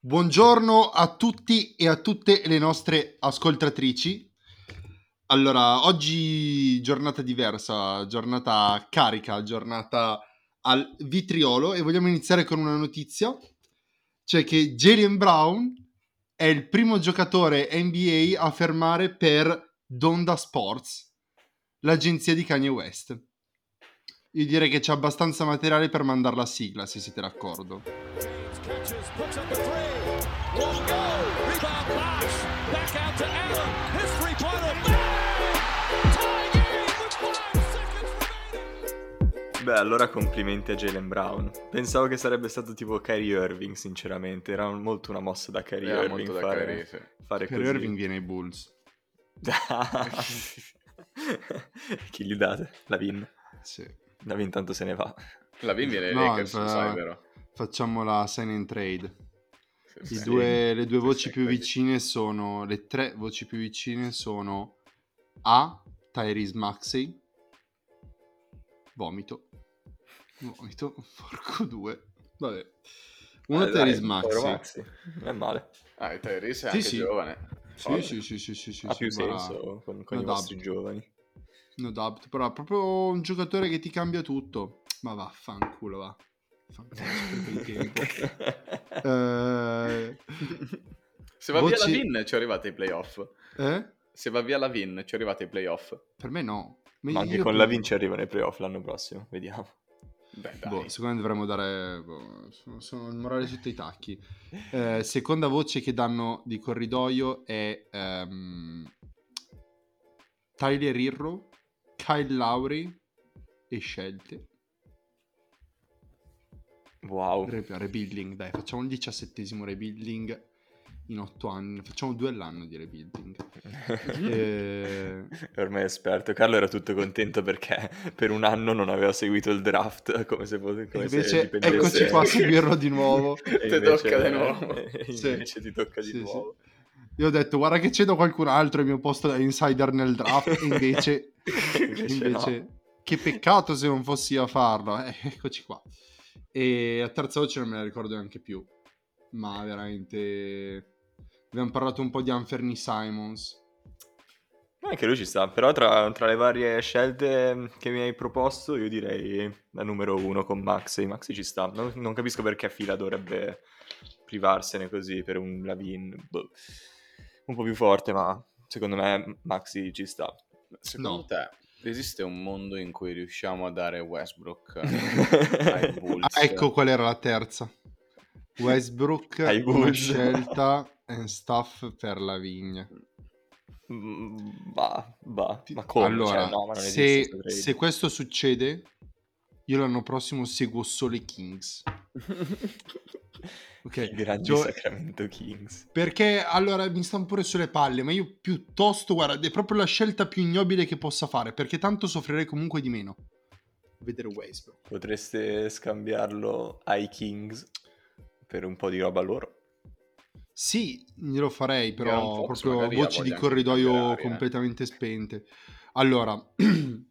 Buongiorno a tutti e a tutte le nostre ascoltatrici. Allora, oggi giornata diversa, giornata carica, giornata al vitriolo e vogliamo iniziare con una notizia, cioè che Jalen Brown è il primo giocatore NBA a fermare per Donda Sports, l'agenzia di Kanye West. Io direi che c'è abbastanza materiale per mandare la sigla, se siete d'accordo. Catches, puts up a three. Won't go. Rebound Bosh. Back out to Allen. His three-pointer. Beh, allora complimenti a Jalen Brown. Pensavo che sarebbe stato tipo Kyrie Irving, sinceramente. Era molto una mossa da Kyrie Era Irving da fare, Kyrie, sì. fare Kyrie così. Irving viene ai Bulls. Chi gli date? La Vin? Sì. La Vin tanto se ne va. La Vin viene ai no, Lakers, fa... sai vero? Facciamo la sign and trade. Sì, due, le due voci più vicine sono, le tre voci più vicine sono A. Tyrese Maxey, vomito, vomito, porco due, vabbè. Uno eh, Tyrese Maxey. Non è male. Ah, Tyrese è sì, anche sì. giovane. Sì, sì, sì, sì, sì, sì, Ha più senso con, con no i vostri giovani. No doubt, però è proprio un giocatore che ti cambia tutto. Ma vaffanculo, va uh... Se va Voci... via la Vin ci arrivate ai playoff. Eh? Se va via la Vin ci arrivate ai playoff. Per me no. Ma, Ma anche con la Vin ci arrivano ai playoff l'anno prossimo, vediamo. Beh, boh, secondo me dovremmo dare. Boh, sono, sono, il morale sotto i tacchi. Eh, seconda voce che danno di corridoio è um, Tyler Irro, Kyle Lowry e scelte. Wow. Re- rebuilding, dai, facciamo il diciassettesimo rebuilding in otto anni. Facciamo due all'anno di rebuilding. e... Ormai è esperto. Carlo era tutto contento perché per un anno non aveva seguito il draft come se fosse come invece, se eccoci qua a seguirlo di nuovo. ti tocca di nuovo. invece ti tocca di sì, nuovo. Sì. Io ho detto, guarda che cedo qualcun altro il mio posto da insider nel draft, invece... invece, invece no. Che peccato se non fossi a farlo. Eh, eccoci qua. E a terza voce non me la ricordo neanche più. Ma veramente... Abbiamo parlato un po' di Anferni Simons. Anche lui ci sta, però tra, tra, le varie scelte che mi hai proposto io direi la numero uno con Maxi. Maxi ci sta, non, non capisco perché Fila dovrebbe privarsene così per un Lavin boh. un po' più forte, ma secondo me Maxi ci sta. Secondo no. te Esiste un mondo in cui riusciamo a dare Westbrook ai Bulls? ecco qual era la terza. Westbrook ai Bulls. scelta and stuff per la vigna. Bah, bah, ma come? Allora, cioè, no, se, se questo succede, io l'anno prossimo seguo solo i Kings. Ok, grandi Gio- Sacramento Kings. Perché allora mi stanno pure sulle palle, ma io piuttosto, guarda, è proprio la scelta più ignobile che possa fare, perché tanto soffrirei comunque di meno. Vedere Westbrook. Potreste scambiarlo ai Kings per un po' di roba loro? Sì, glielo farei, però proprio voci di corridoio eh. completamente spente. Allora,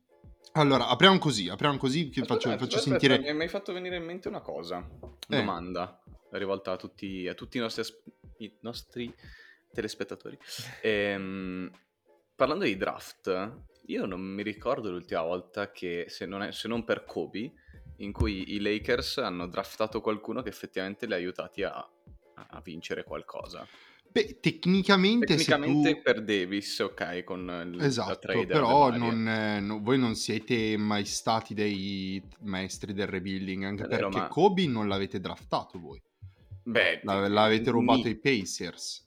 allora, apriamo così, apriamo così che aspetta, faccio, aspetta, faccio aspetta, sentire... Mi hai fatto venire in mente una cosa, eh. domanda rivolta a tutti, a tutti i, nostri, i nostri telespettatori. Ehm, parlando di draft, io non mi ricordo l'ultima volta che, se non, è, se non per Kobe, in cui i Lakers hanno draftato qualcuno che effettivamente li ha aiutati a, a vincere qualcosa. Beh, tecnicamente, tecnicamente tu... per Davis, ok, con il, esatto, però non, eh, no, voi non siete mai stati dei maestri del rebuilding, anche È perché ma... Kobe non l'avete draftato voi. Beh, L- l'avete rubato mi... ai Pacers.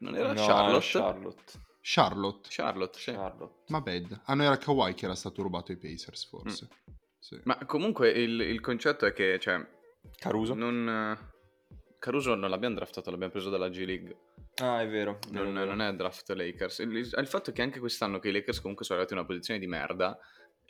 Non era no, Charlotte? Charlotte. Charlotte. Charlotte, sì. Charlotte. Ma bad. Ah, no, era Kawhi che era stato rubato ai Pacers, forse. Mm. Sì. Ma comunque il, il, concetto è che, cioè... Caruso? Non... Caruso non l'abbiamo draftato, l'abbiamo preso dalla G League. Ah, è vero. Non, non è draft Lakers. Il, il, fatto che anche quest'anno che i Lakers comunque sono arrivati in una posizione di merda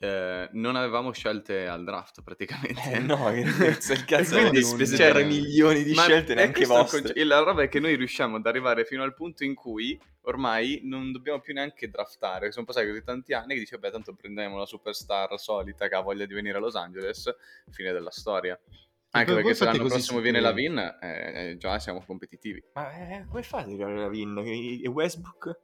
eh, non avevamo scelte al draft praticamente. Eh no, cazzo, il cazzo quindi spese cioè, 3 milioni di scelte neanche vostre. E la roba è che noi riusciamo ad arrivare fino al punto in cui ormai non dobbiamo più neanche draftare. Sono passati così tanti anni che dice, beh, tanto prendiamo la superstar solita che ha voglia di venire a Los Angeles, fine della storia. Anche perché se l'anno prossimo viene la. Vin, eh, già siamo competitivi. Ma eh, come fate a tirare la Vin? E Westbrook?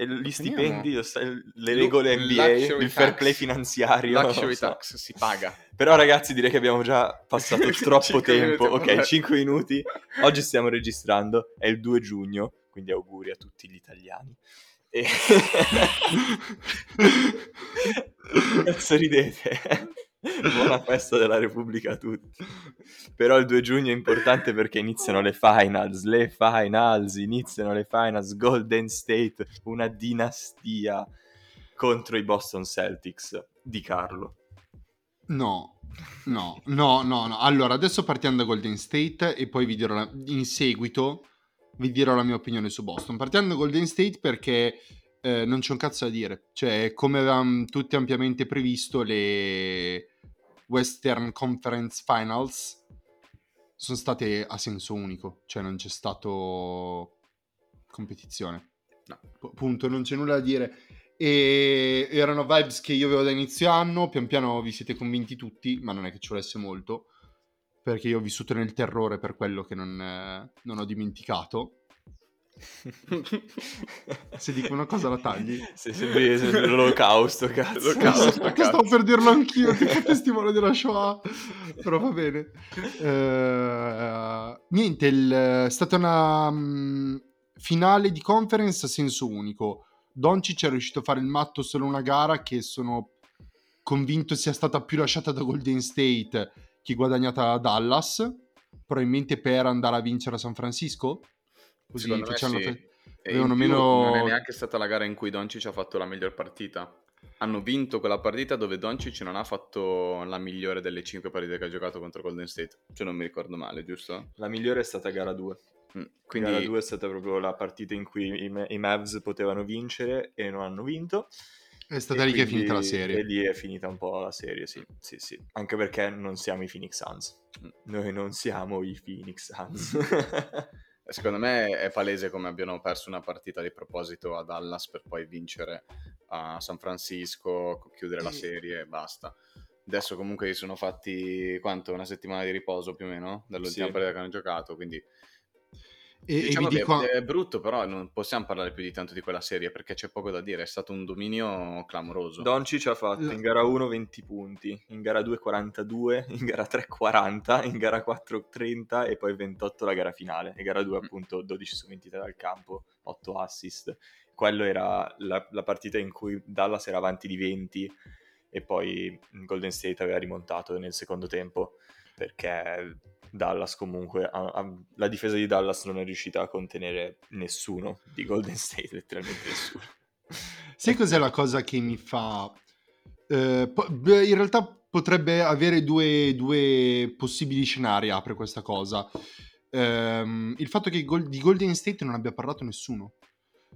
E gli stipendi, lo sta- le regole NBA, luxury il fair play finanziario. Luxury so. tax si paga. Però ragazzi direi che abbiamo già passato troppo tempo. ok, vabbè. 5 minuti. Oggi stiamo registrando, è il 2 giugno, quindi auguri a tutti gli italiani. E... Cazzo ridete? Buona festa della Repubblica a tutti. Però il 2 giugno è importante perché iniziano le finals, le finals, iniziano le finals, Golden State, una dinastia contro i Boston Celtics di Carlo. No, no, no, no, no. Allora, adesso partiamo da Golden State e poi vi dirò la- in seguito vi dirò la mia opinione su Boston. Partiamo da Golden State perché eh, non c'è un cazzo da dire. Cioè, come avevamo tutti ampiamente previsto, le Western Conference Finals sono state a senso unico. Cioè, non c'è stato competizione. No. P- punto, non c'è nulla da dire. E erano vibes che io avevo da inizio anno. Pian piano vi siete convinti tutti, ma non è che ci volesse molto. Perché io ho vissuto nel terrore per quello che non, eh, non ho dimenticato. Se dico una cosa la tagli. Se sembri, l'olocausto, cazzo. L'olocausto. Perché stavo per dirlo anch'io, tipo testimone della Shoah. Però va bene. Eh, niente, il- è stata una mm, finale di conference a senso unico. Doncic è riuscito a fare il matto solo una gara che sono convinto sia stata più lasciata da Golden State che guadagnata da Dallas. Probabilmente per andare a vincere a San Francisco. Così Secondo me facciamo sì. E avevano in più meno- Non è neanche stata la gara in cui Doncic ha fatto la miglior partita. Hanno vinto quella partita dove Doncic non ha fatto la migliore delle cinque partite che ha giocato contro Golden State. Se non mi ricordo male, giusto? La migliore è stata gara 2. Mm, Quindi... Gara Quindi 2 è stata proprio la partita in cui i, Ma- i Mavs potevano vincere e non hanno vinto. È stata E lì che è finita la E serie. lì è finita un po' la serie, sì. sì, sì. Anche perché non siamo i Phoenix Suns. Noi non siamo i Phoenix Suns. secondo me è palese come abbiano perso una partita di proposito a Dallas per poi vincere a San Francisco, chiudere la serie e basta. Adesso comunque si sono fatti quanto? Una settimana di riposo più o meno dall'ultima Sì. partita che hanno giocato, quindi E, Diciamo e vi che dico... è brutto, però non possiamo parlare più di tanto di quella serie perché c'è poco da dire. È stato un dominio clamoroso. Doncic ha fatto in gara 1 20 punti, in gara 2 42, in gara 3 40, in gara 4 30 e poi 28 la gara finale. E gara 2 appunto 12 su 23 dal campo, 8 assist. Quello era la, la partita in cui Dallas era avanti di 20 e poi Golden State aveva rimontato nel secondo tempo perché Dallas comunque ha- ha- la difesa di Dallas non è riuscita a contenere nessuno di Golden State, letteralmente nessuno. Sai cos'è la cosa che mi fa... eh, po- beh, in realtà potrebbe avere due, due possibili scenari, apre questa cosa. Ehm, il fatto che Gol- di Golden State non abbia parlato nessuno.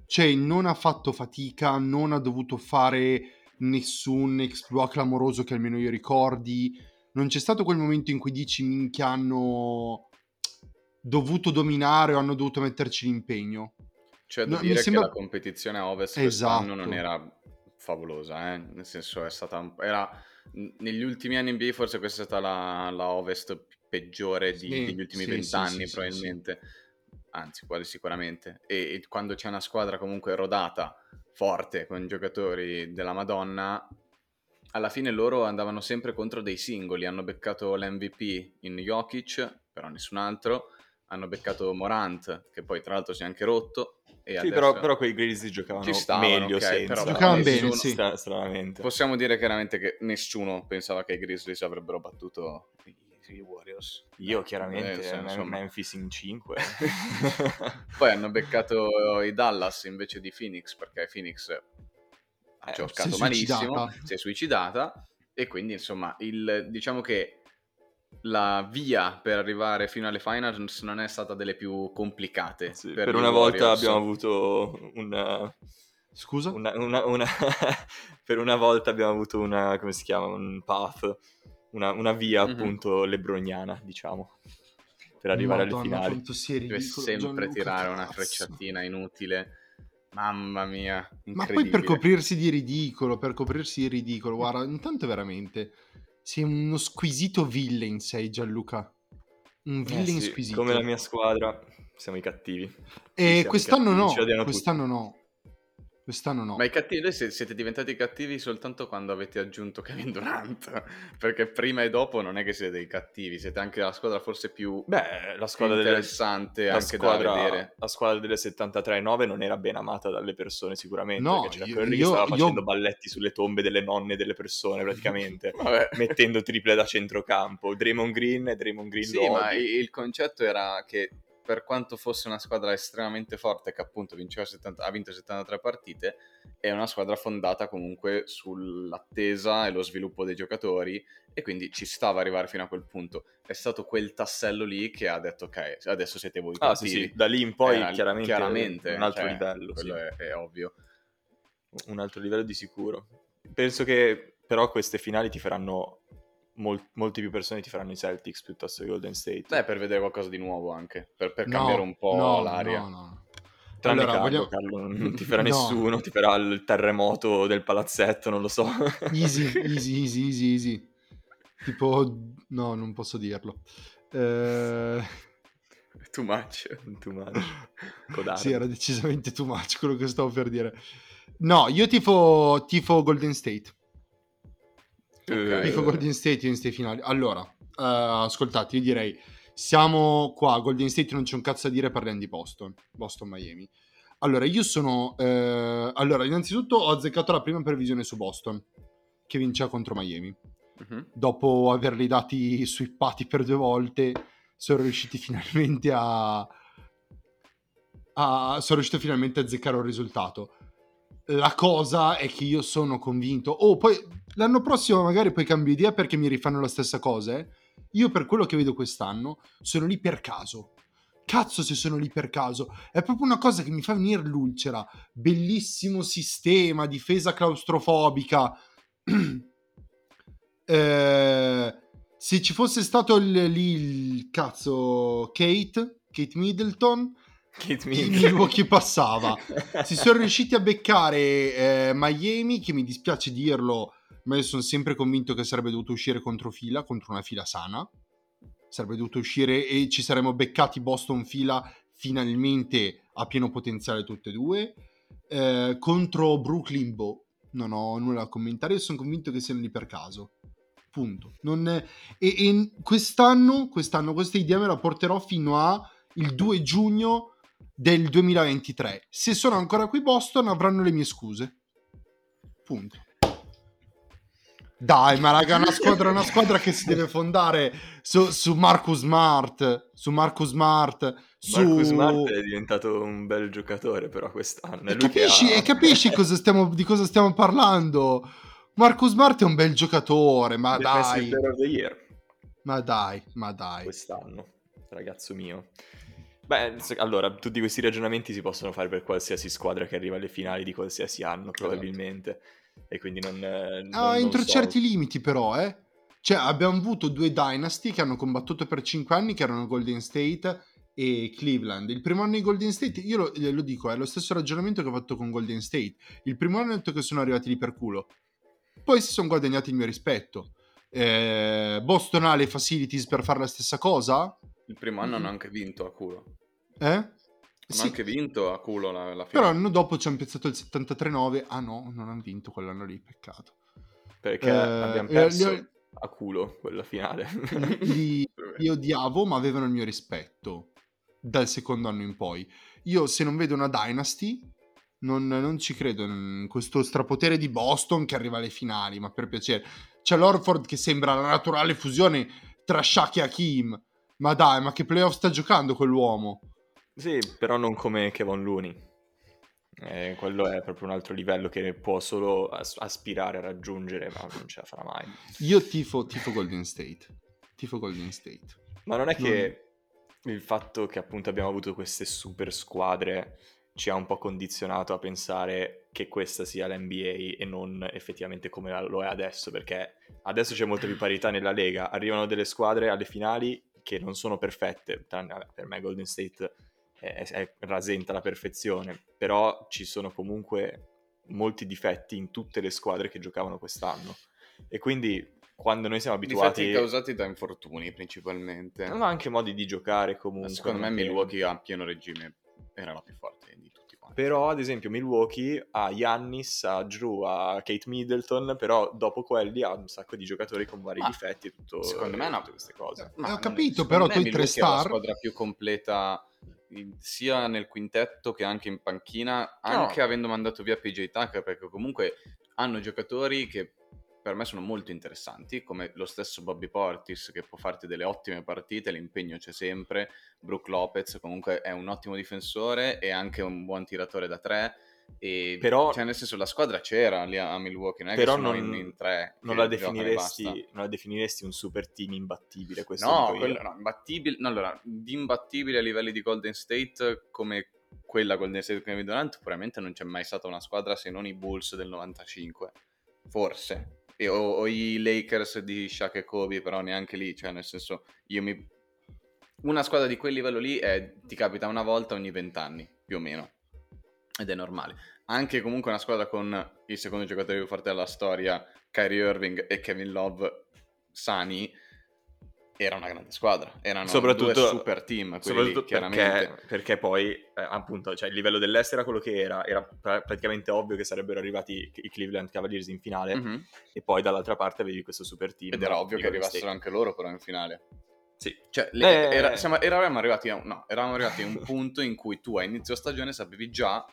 Cioè, non ha fatto fatica, non ha dovuto fare nessun exploit clamoroso che almeno io ricordi. Non c'è stato quel momento in cui dici, minchia, hanno dovuto dominare o hanno dovuto metterci l'impegno. Da No, mi dire sembra- che la competizione a Ovest Esatto. quest'anno non era favolosa, eh? nel senso è stata... un- Era, negli ultimi anni NBA forse questa è stata la, la Ovest peggiore di- Sì, degli ultimi vent'anni sì, sì, probabilmente, anzi quasi sicuramente. E, e quando c'è una squadra comunque rodata, forte, con giocatori della Madonna, alla fine loro andavano sempre contro dei singoli, hanno beccato l'MVP in Jokic, però nessun altro, hanno beccato Morant, che poi tra l'altro si è anche rotto. E Sì, adesso- però, però quei Grizzly giocavano Ci stavano, meglio ok, senza. però Giocavano nessuno- bene, sì. Stra- stranamente. Possiamo dire chiaramente che nessuno pensava che i Grizzlies avrebbero battuto i, Warriors. Io Eh, chiaramente, sì, Mem- insomma. Memphis in 5. Poi hanno beccato i Dallas invece di Phoenix perché Phoenix ha Eh, giocato si è malissimo, suicidata. si è suicidata e quindi insomma il, diciamo che la via per arrivare fino alle finals non è stata delle più complicate. Sì, per, per una volta abbiamo avuto una, Scusa? una- una- una- per una volta abbiamo avuto una, come si chiama, un path, una, una via Mhm. appunto lebroniana, diciamo, per arrivare Madonna, alle finali. Deve sempre Gianluca, tirare una frecciatina inutile. Mamma mia, Ma poi per coprirsi di ridicolo, per coprirsi di ridicolo, guarda, intanto veramente sei uno squisito villain sei Gianluca. Un villain Eh sì, squisito. come la mia squadra, siamo i cattivi. E quest'anno cattivi, no, quest'anno no. Quest'anno no. Ma i cattivi, voi siete diventati cattivi soltanto quando avete aggiunto Kevin Durant. Perché prima e dopo non è che siete dei cattivi, siete anche la squadra forse più, Beh, la squadra delle, interessante la anche da squadra, vedere. la squadra delle 73-9 non era ben amata dalle persone sicuramente, No, perché c'era io- Curry io- che stava io- facendo balletti sulle tombe delle nonne delle persone praticamente, mettendo triple da centrocampo. Draymond Green e Draymond Green Sì, ma il concetto era che per quanto fosse una squadra estremamente forte che appunto vinceva 70 ha vinto 73 partite, è una squadra fondata comunque sull'attesa e lo sviluppo dei giocatori e quindi ci stava arrivare fino a quel punto. È stato quel tassello lì che ha detto ok, adesso siete voi Ah sì cattivi. sì, da lì in poi Era chiaramente, chiaramente, un altro cioè, livello, sì. quello è, è ovvio. un altro livello di sicuro. Penso che però queste finali ti faranno mol- molte più persone ti faranno i Celtics piuttosto che Golden State. Beh, per vedere qualcosa di nuovo anche, per, per No, cambiare un po' no, l'aria. No, no. Tranne allora, Carlo, vogliamo- Carlo non, ti farà No. nessuno, ti farà il terremoto del palazzetto, non lo so. Easy, easy, easy, easy, easy. Tipo, no, non posso dirlo. Eh, Too much. Too much. Codardo. sì, era decisamente too much quello che stavo per dire. No, io tifo, tifo Golden State. Ok. Tifo Golden State in state finali. Allora, eh, ascoltate, io direi, siamo qua, Golden State non c'è un cazzo da dire, parliamo di Boston. Boston-Miami. Allora, io sono... eh, allora, innanzitutto ho azzeccato la prima previsione su Boston, che vinceva contro Miami. Mhm. dopo averli dati swippati per due volte, sono riusciti finalmente a, a- sono riuscito finalmente a azzeccare un risultato. La cosa è che io sono convinto. Oh, poi l'anno prossimo magari poi cambio idea perché mi rifanno la stessa cosa. eh. Io, per quello che vedo quest'anno, sono lì per caso. Cazzo, se sono lì per caso. È proprio una cosa che mi fa venire l'ulcera. Bellissimo sistema, difesa claustrofobica. Eh, se ci fosse stato il- lì il cazzo Kate, Kate Middleton, Kate chi, passava? Si sono riusciti a beccare eh, Miami, che mi dispiace dirlo, ma io sono sempre convinto che sarebbe dovuto uscire contro fila, contro una fila sana. Sarebbe dovuto uscire e ci saremmo beccati Boston fila finalmente a pieno potenziale tutte e due. Eh, contro Brooklyn, boh, non ho nulla da commentare. Io sono convinto che siano lì per caso. Punto. Non e, e quest'anno, quest'anno questa idea me la porterò fino a il 2 giugno del 2023. Se sono ancora qui Boston avranno le mie scuse. Punto. Dai, ma raga, una squadra, una squadra che si deve fondare su, su Marcus Smart, su Marcus Smart, su... Marcus Smart è diventato un bel giocatore però quest'anno. E capisci, ha- e capisci cosa stiamo- di cosa stiamo parlando? Marcus Smart è un bel giocatore, ma Defensive dai, ma dai, ma dai. quest'anno, ragazzo mio. Beh, allora, tutti questi ragionamenti si possono fare per qualsiasi squadra che arriva alle finali di qualsiasi anno, probabilmente. E quindi non... eh, non- Ah, non entro so. certi limiti però, eh. Cioè, abbiamo avuto due Dynasty che hanno combattuto per 5 anni, che erano Golden State e Cleveland. Il primo anno di Golden State, io lo, lo dico, è lo stesso ragionamento che ho fatto con Golden State. Il primo anno ho detto che sono arrivati lì per culo. Poi si sono guadagnati il mio rispetto. Eh, Boston ha le facilities per fare la stessa cosa? Il primo anno hanno anche vinto a culo. Eh? Hanno Sì, anche vinto a culo la, la però l'anno dopo ci hanno piazzato il 73-9. Ah no, non hanno vinto quell'anno lì, peccato. Perché Eh, abbiamo eh, perso li ho- a culo quella finale. li, li odiavo, ma avevano il mio rispetto dal secondo anno in poi. Io, se non vedo una Dynasty, non, non ci credo in questo strapotere di Boston che arriva alle finali, ma per piacere. C'è l'Orford che sembra la naturale fusione tra Shaq e Hakim. Ma dai, ma che playoff sta giocando quell'uomo? Sì, però non come Kevon Looney. Eh, quello è proprio un altro livello che può solo as- aspirare a raggiungere, ma non ce la farà mai. Io tifo, tifo Golden State. Tifo Golden State. Ma non è che il fatto che appunto abbiamo avuto queste super squadre ci ha un po' condizionato a pensare che questa sia l'NBA e non effettivamente come lo è adesso, perché adesso c'è molta più parità nella Lega, arrivano delle squadre alle finali che non sono perfette, tranne per me Golden State è, è- rasenta la perfezione, però ci sono comunque molti difetti in tutte le squadre che giocavano quest'anno e quindi quando noi siamo Difetti abituati... causati da infortuni principalmente. Ma anche modi di giocare comunque. Secondo me Milwaukee a pieno regime era la più forte di tutti. Però, ad esempio, Milwaukee ha Yannis, ha Drew, ha Kate Middleton, però dopo quelli ha un sacco di giocatori con vari Ma difetti e tutto, secondo me no. tutte queste cose. Ma ho capito, però tu i tre Milwaukee è la star- squadra più completa sia nel quintetto che anche in panchina, anche avendo mandato via PJ Tucker, perché comunque hanno giocatori che per me sono molto interessanti, come lo stesso Bobby Portis che può farti delle ottime partite, l'impegno c'è sempre, Brook Lopez comunque è un ottimo difensore e anche un buon tiratore da tre. E Però- cioè, nel senso, la squadra c'era lì a Milwaukee, non è Però che sono non- in, in tre. Non la, non la definiresti un super team imbattibile, questo No, quello no, imbattibile. No, allora, di imbattibile a livelli di Golden State come quella Golden State con Kevin Durant, probabilmente non c'è mai stata una squadra se non i Bulls del 95. Forse. E- o, o i Lakers di Shaq e Kobe, però neanche lì, cioè nel senso, io mi... Una squadra di quel livello lì è, ti capita una volta ogni vent'anni, più o meno. Ed è normale. Anche comunque una squadra con il secondo giocatore più forte della storia, Kyrie Irving e Kevin Love sani, era una grande squadra. Erano Soprattutto- due super team, Soprattutto lì, chiaramente. perché, perché poi, eh, appunto, cioè, il livello dell'est era quello che era, era pra- praticamente ovvio che sarebbero arrivati i Cleveland Cavaliers in finale, Mhm. e poi dall'altra parte avevi questo super team. Ed era ovvio che arrivassero State. anche loro però in finale. Sì. Cioè, le- Eh. era- siamo- eravamo arrivati a, no, eravamo arrivati a un punto in cui tu a inizio stagione sapevi già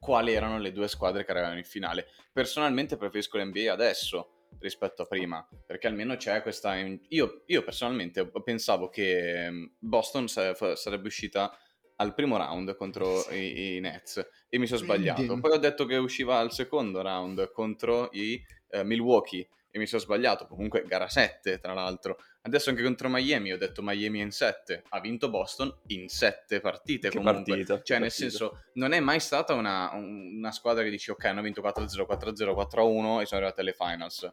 quali erano le due squadre che arrivavano in finale. Personalmente preferisco l'NBA adesso rispetto a prima, perché almeno c'è questa... Io, io personalmente pensavo che mm, Boston sarebbe uscita al primo round contro i, i Nets e mi sono sbagliato. Poi ho detto che usciva al secondo round contro i eh, Milwaukee e mi sono sbagliato. Comunque gara 7 tra l'altro. Adesso anche contro Miami ho detto Miami in 7. Ha vinto Boston in 7 partite Che comunque. partita, cioè nel partita. senso non è mai stata una, un- una squadra che dici ok hanno vinto 4-0, 4-0, 4-1 e sono arrivate alle finals.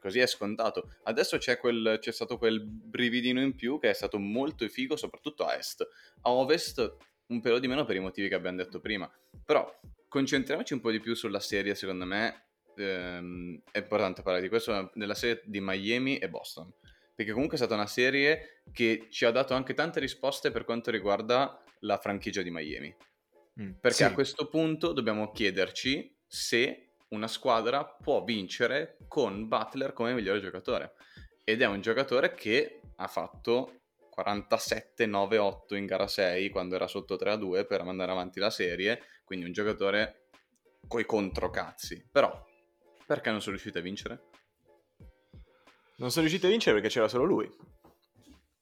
Così è scontato. Adesso c'è, quel, c'è stato quel brividino in più che è stato molto figo, soprattutto a est. A ovest un pelo di meno per i motivi che abbiamo detto prima. Però concentriamoci un po' di più sulla serie, secondo me. Ehm, è importante parlare di questo, della serie di Miami e Boston. Perché comunque è stata una serie che ci ha dato anche tante risposte per quanto riguarda la franchigia di Miami. Mm. Perché Sì. a questo punto dobbiamo chiederci se una squadra può vincere con Butler come migliore giocatore. Ed è un giocatore che ha fatto 47-9-8 in gara 6 quando era sotto 3-2 per mandare avanti la serie. Quindi un giocatore coi controcazzi. Però, perché non sono riusciti a vincere? Non sono riusciti a vincere perché c'era solo lui.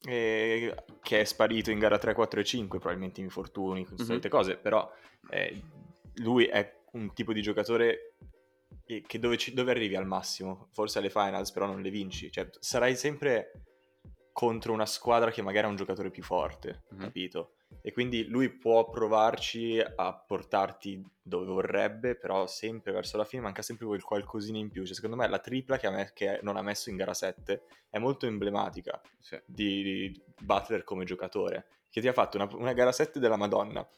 E- che è sparito in gara 3, 4 e 5, probabilmente infortuni, queste Mhm. solite cose, però eh, lui è un tipo di giocatore che che dove, ci- dove arrivi al massimo, forse alle finals, però non le vinci. Cioè, sarai sempre contro una squadra che magari ha un giocatore più forte, Mhm. capito? E quindi lui può provarci a portarti dove vorrebbe, però sempre verso la fine manca sempre quel qualcosina in più. Cioè, secondo me la tripla che, me- che non ha messo in gara 7 è molto emblematica Sì. di, di Butler come giocatore, che ti ha fatto una, una gara 7 della Madonna,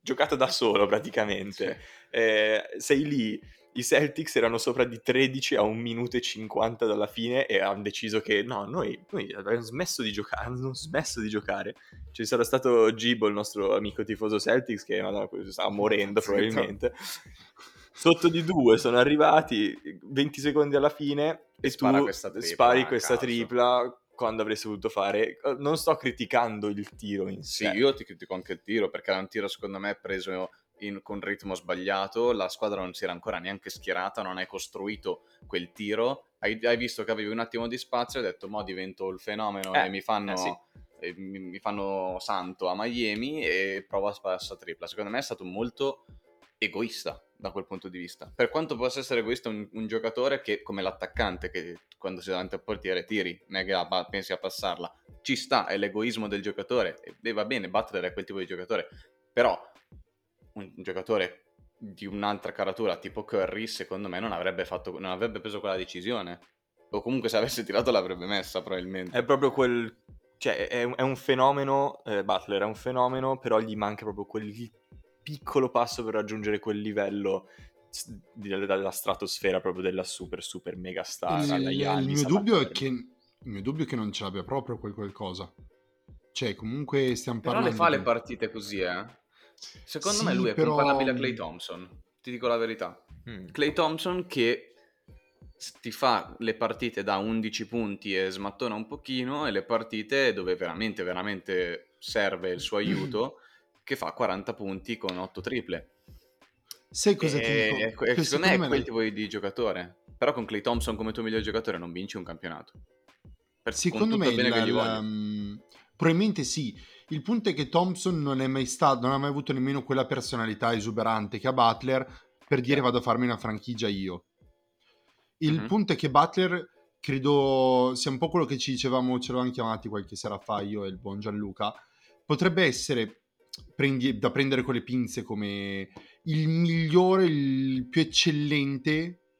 giocata da solo praticamente. Eh, sei lì, i Celtics erano sopra di 13 a 1 minuto e 50 dalla fine e hanno deciso che no, noi, noi abbiamo smesso di giocare, hanno smesso di giocare. Ci sarà stato Gibo, il nostro amico tifoso Celtics, che madonna, stava morendo Sì, probabilmente. Sotto di due sono arrivati 20 secondi alla fine e, E tu questa tripla spari questa caso. tripla quando avresti dovuto fare. Non sto criticando il tiro in Sì, sé. io ti critico anche il tiro perché era un tiro secondo me preso in- con ritmo sbagliato, la squadra non si era ancora neanche schierata, non hai costruito quel tiro, hai, hai visto che avevi un attimo di spazio e hai detto mo divento il fenomeno Eh, e mi fanno... eh sì. mi, fanno santo a Miami e provo a sparare questa tripla. Secondo me è stato molto egoista da quel punto di vista. Per quanto possa essere egoista un, un giocatore che, come l'attaccante, che quando sei davanti al portiere tiri, non è che pensi a passarla, ci sta, è l'egoismo del giocatore e, e va bene, Butler è quel tipo di giocatore, però un, giocatore di un'altra caratura tipo Curry, secondo me non avrebbe, fatto, non avrebbe preso quella decisione. O comunque se avesse tirato l'avrebbe messa probabilmente. È proprio quel. Cioè, è, un- è un fenomeno. eh, Butler è un fenomeno, però gli manca proprio quel piccolo passo per raggiungere quel livello dalla stratosfera proprio della super super mega star. Il, il mio dubbio è che il mio dubbio è che non ce l'abbia proprio quel qualcosa. Cioè, comunque stiamo però parlando. Però le fa di... le partite così, eh. Secondo sì, me lui è però... comparabile a Clay Thompson. Ti dico la verità. Mm. Clay Thompson che ti fa le partite da 11 punti e smattona un pochino e le partite dove veramente veramente serve il suo aiuto che fa 40 punti con 8 triple. Sai cosa e, ti dico? E, che secondo me è quel tipo di giocatore. Però con Clay Thompson come tuo miglior giocatore non vinci un campionato. Per, secondo me la, um, probabilmente sì. Il punto è che Thompson non è mai stato, non ha mai avuto nemmeno quella personalità esuberante che ha Butler per dire vado a farmi una franchigia io. Il mm-hmm. punto è che Butler credo sia un po' quello che ci dicevamo, ce l'avevamo chiamati qualche sera fa io e il buon Gianluca. Potrebbe essere prendi, da prendere con le pinze come il migliore, il più eccellente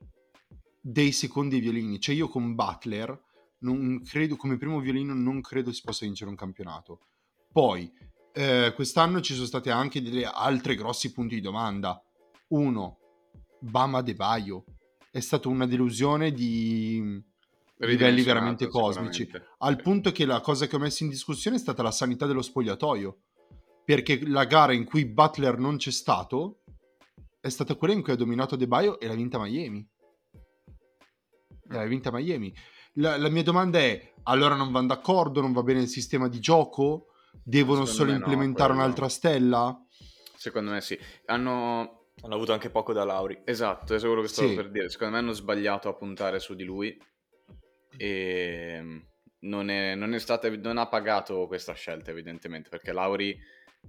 dei secondi violini. Cioè io con Butler non credo, come primo violino non credo si possa vincere un campionato. Poi, eh, quest'anno ci sono state anche delle altre grossi punti di domanda. Uno, Bama De Baio. È stata una delusione di livelli veramente cosmici. Al punto che la cosa che ho messo in discussione è stata la sanità dello spogliatoio perché la gara in cui Butler non c'è stato è stata quella in cui ha dominato De Baio e l'ha vinta Miami. E l'ha vinta Miami. La, la, mia domanda è, allora non vanno d'accordo? Non va bene il sistema di gioco? Devono Secondo solo implementare no, un'altra stella? Secondo me sì. Hanno... Hanno avuto anche poco da Lauri. Esatto, è quello che stavo sì. per dire. Secondo me hanno sbagliato a puntare su di lui e non, è, non, è stata, non ha pagato questa scelta evidentemente perché Lauri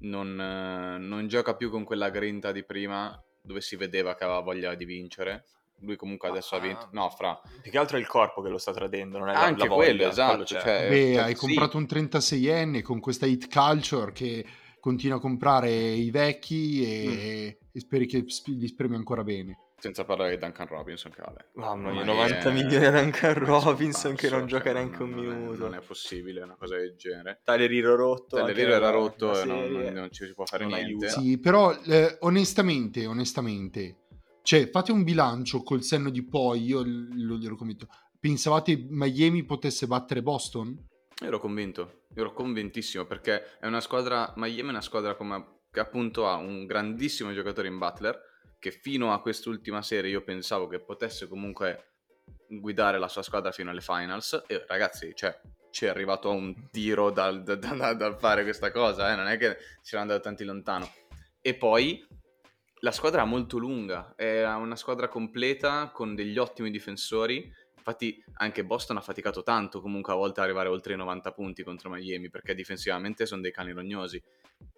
non, non gioca più con quella grinta di prima dove si vedeva che aveva voglia di vincere. Lui comunque adesso ah, ha vinto. No, fra. Più che altro è il corpo che lo sta tradendo, non è Anche la, la quello, voglia, esatto. Quello cioè, Beh, cioè, hai sì. comprato un 36enne con questa hit culture che continua a comprare i vecchi e, mm. e speri che gli spremi ancora bene. Senza parlare di Duncan Robinson che vale. Mamma mia, 90 è... milioni a Duncan Robinson che non gioca neanche un minuto. Non è possibile una cosa del genere. Tyler Hero rotto. Tyler Hero era rotto e non, non, ci si può fare non niente. Aiuta. Sì, però eh, onestamente, onestamente, cioè fate un bilancio col senno di poi, io lo, ero convinto. Pensavate Miami potesse battere Boston? Io ero convinto, io ero convintissimo perché è una squadra, Miami è una squadra come, che appunto ha un grandissimo giocatore in Butler che fino a quest'ultima serie io pensavo che potesse comunque guidare la sua squadra fino alle finals e ragazzi, cioè, ci è arrivato a un tiro dal, dal, dal, dal fare questa cosa, eh? non è che si era andato tanti lontano. E poi la squadra è molto lunga, è una squadra completa con degli ottimi difensori. Infatti anche Boston ha faticato tanto comunque a volte arrivare oltre i 90 punti contro Miami perché difensivamente sono dei cani rognosi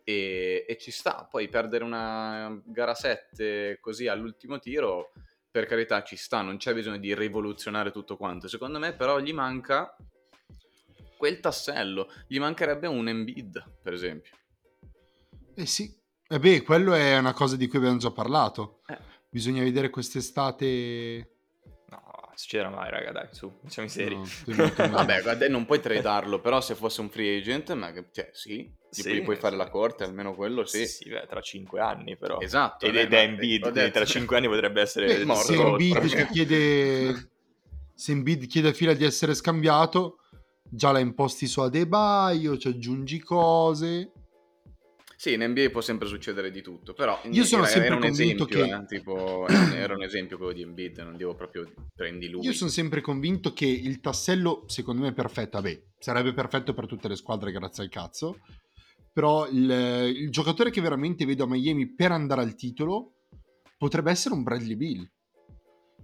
e, e ci sta. Poi perdere una gara 7 così all'ultimo tiro, per carità ci sta, non c'è bisogno di rivoluzionare tutto quanto. Secondo me però gli manca quel tassello, gli mancherebbe un Embiid, per esempio. Eh sì, eh beh, quello è una cosa di cui abbiamo già parlato. Eh. Bisogna vedere quest'estate succederà mai, raga, dai, su, siamo seri. No, Vabbè, guarda, non puoi tradarlo, però se fosse un free agent, ma cioè, sì, sì puoi, puoi fare la corte, almeno quello sì. Sì, sì beh, tra cinque anni però. Esatto. Ed è Embiid, quindi tra cinque anni potrebbe essere beh, morto. Se Embiid chiede... Se Embiid chiede a fila di essere scambiato, già la imposti su Adebayo, ci aggiungi cose... Sì, in NBA può sempre succedere di tutto, però io sono era, sempre era un convinto esempio, che... Eh, tipo, era un esempio quello di Embiid, non devo proprio prendi lui. Io sono sempre convinto che il tassello, secondo me, è perfetto. Vabbè, sarebbe perfetto per tutte le squadre, grazie al cazzo. Però il, il giocatore che veramente vedo a Miami per andare al titolo potrebbe essere un Bradley Bill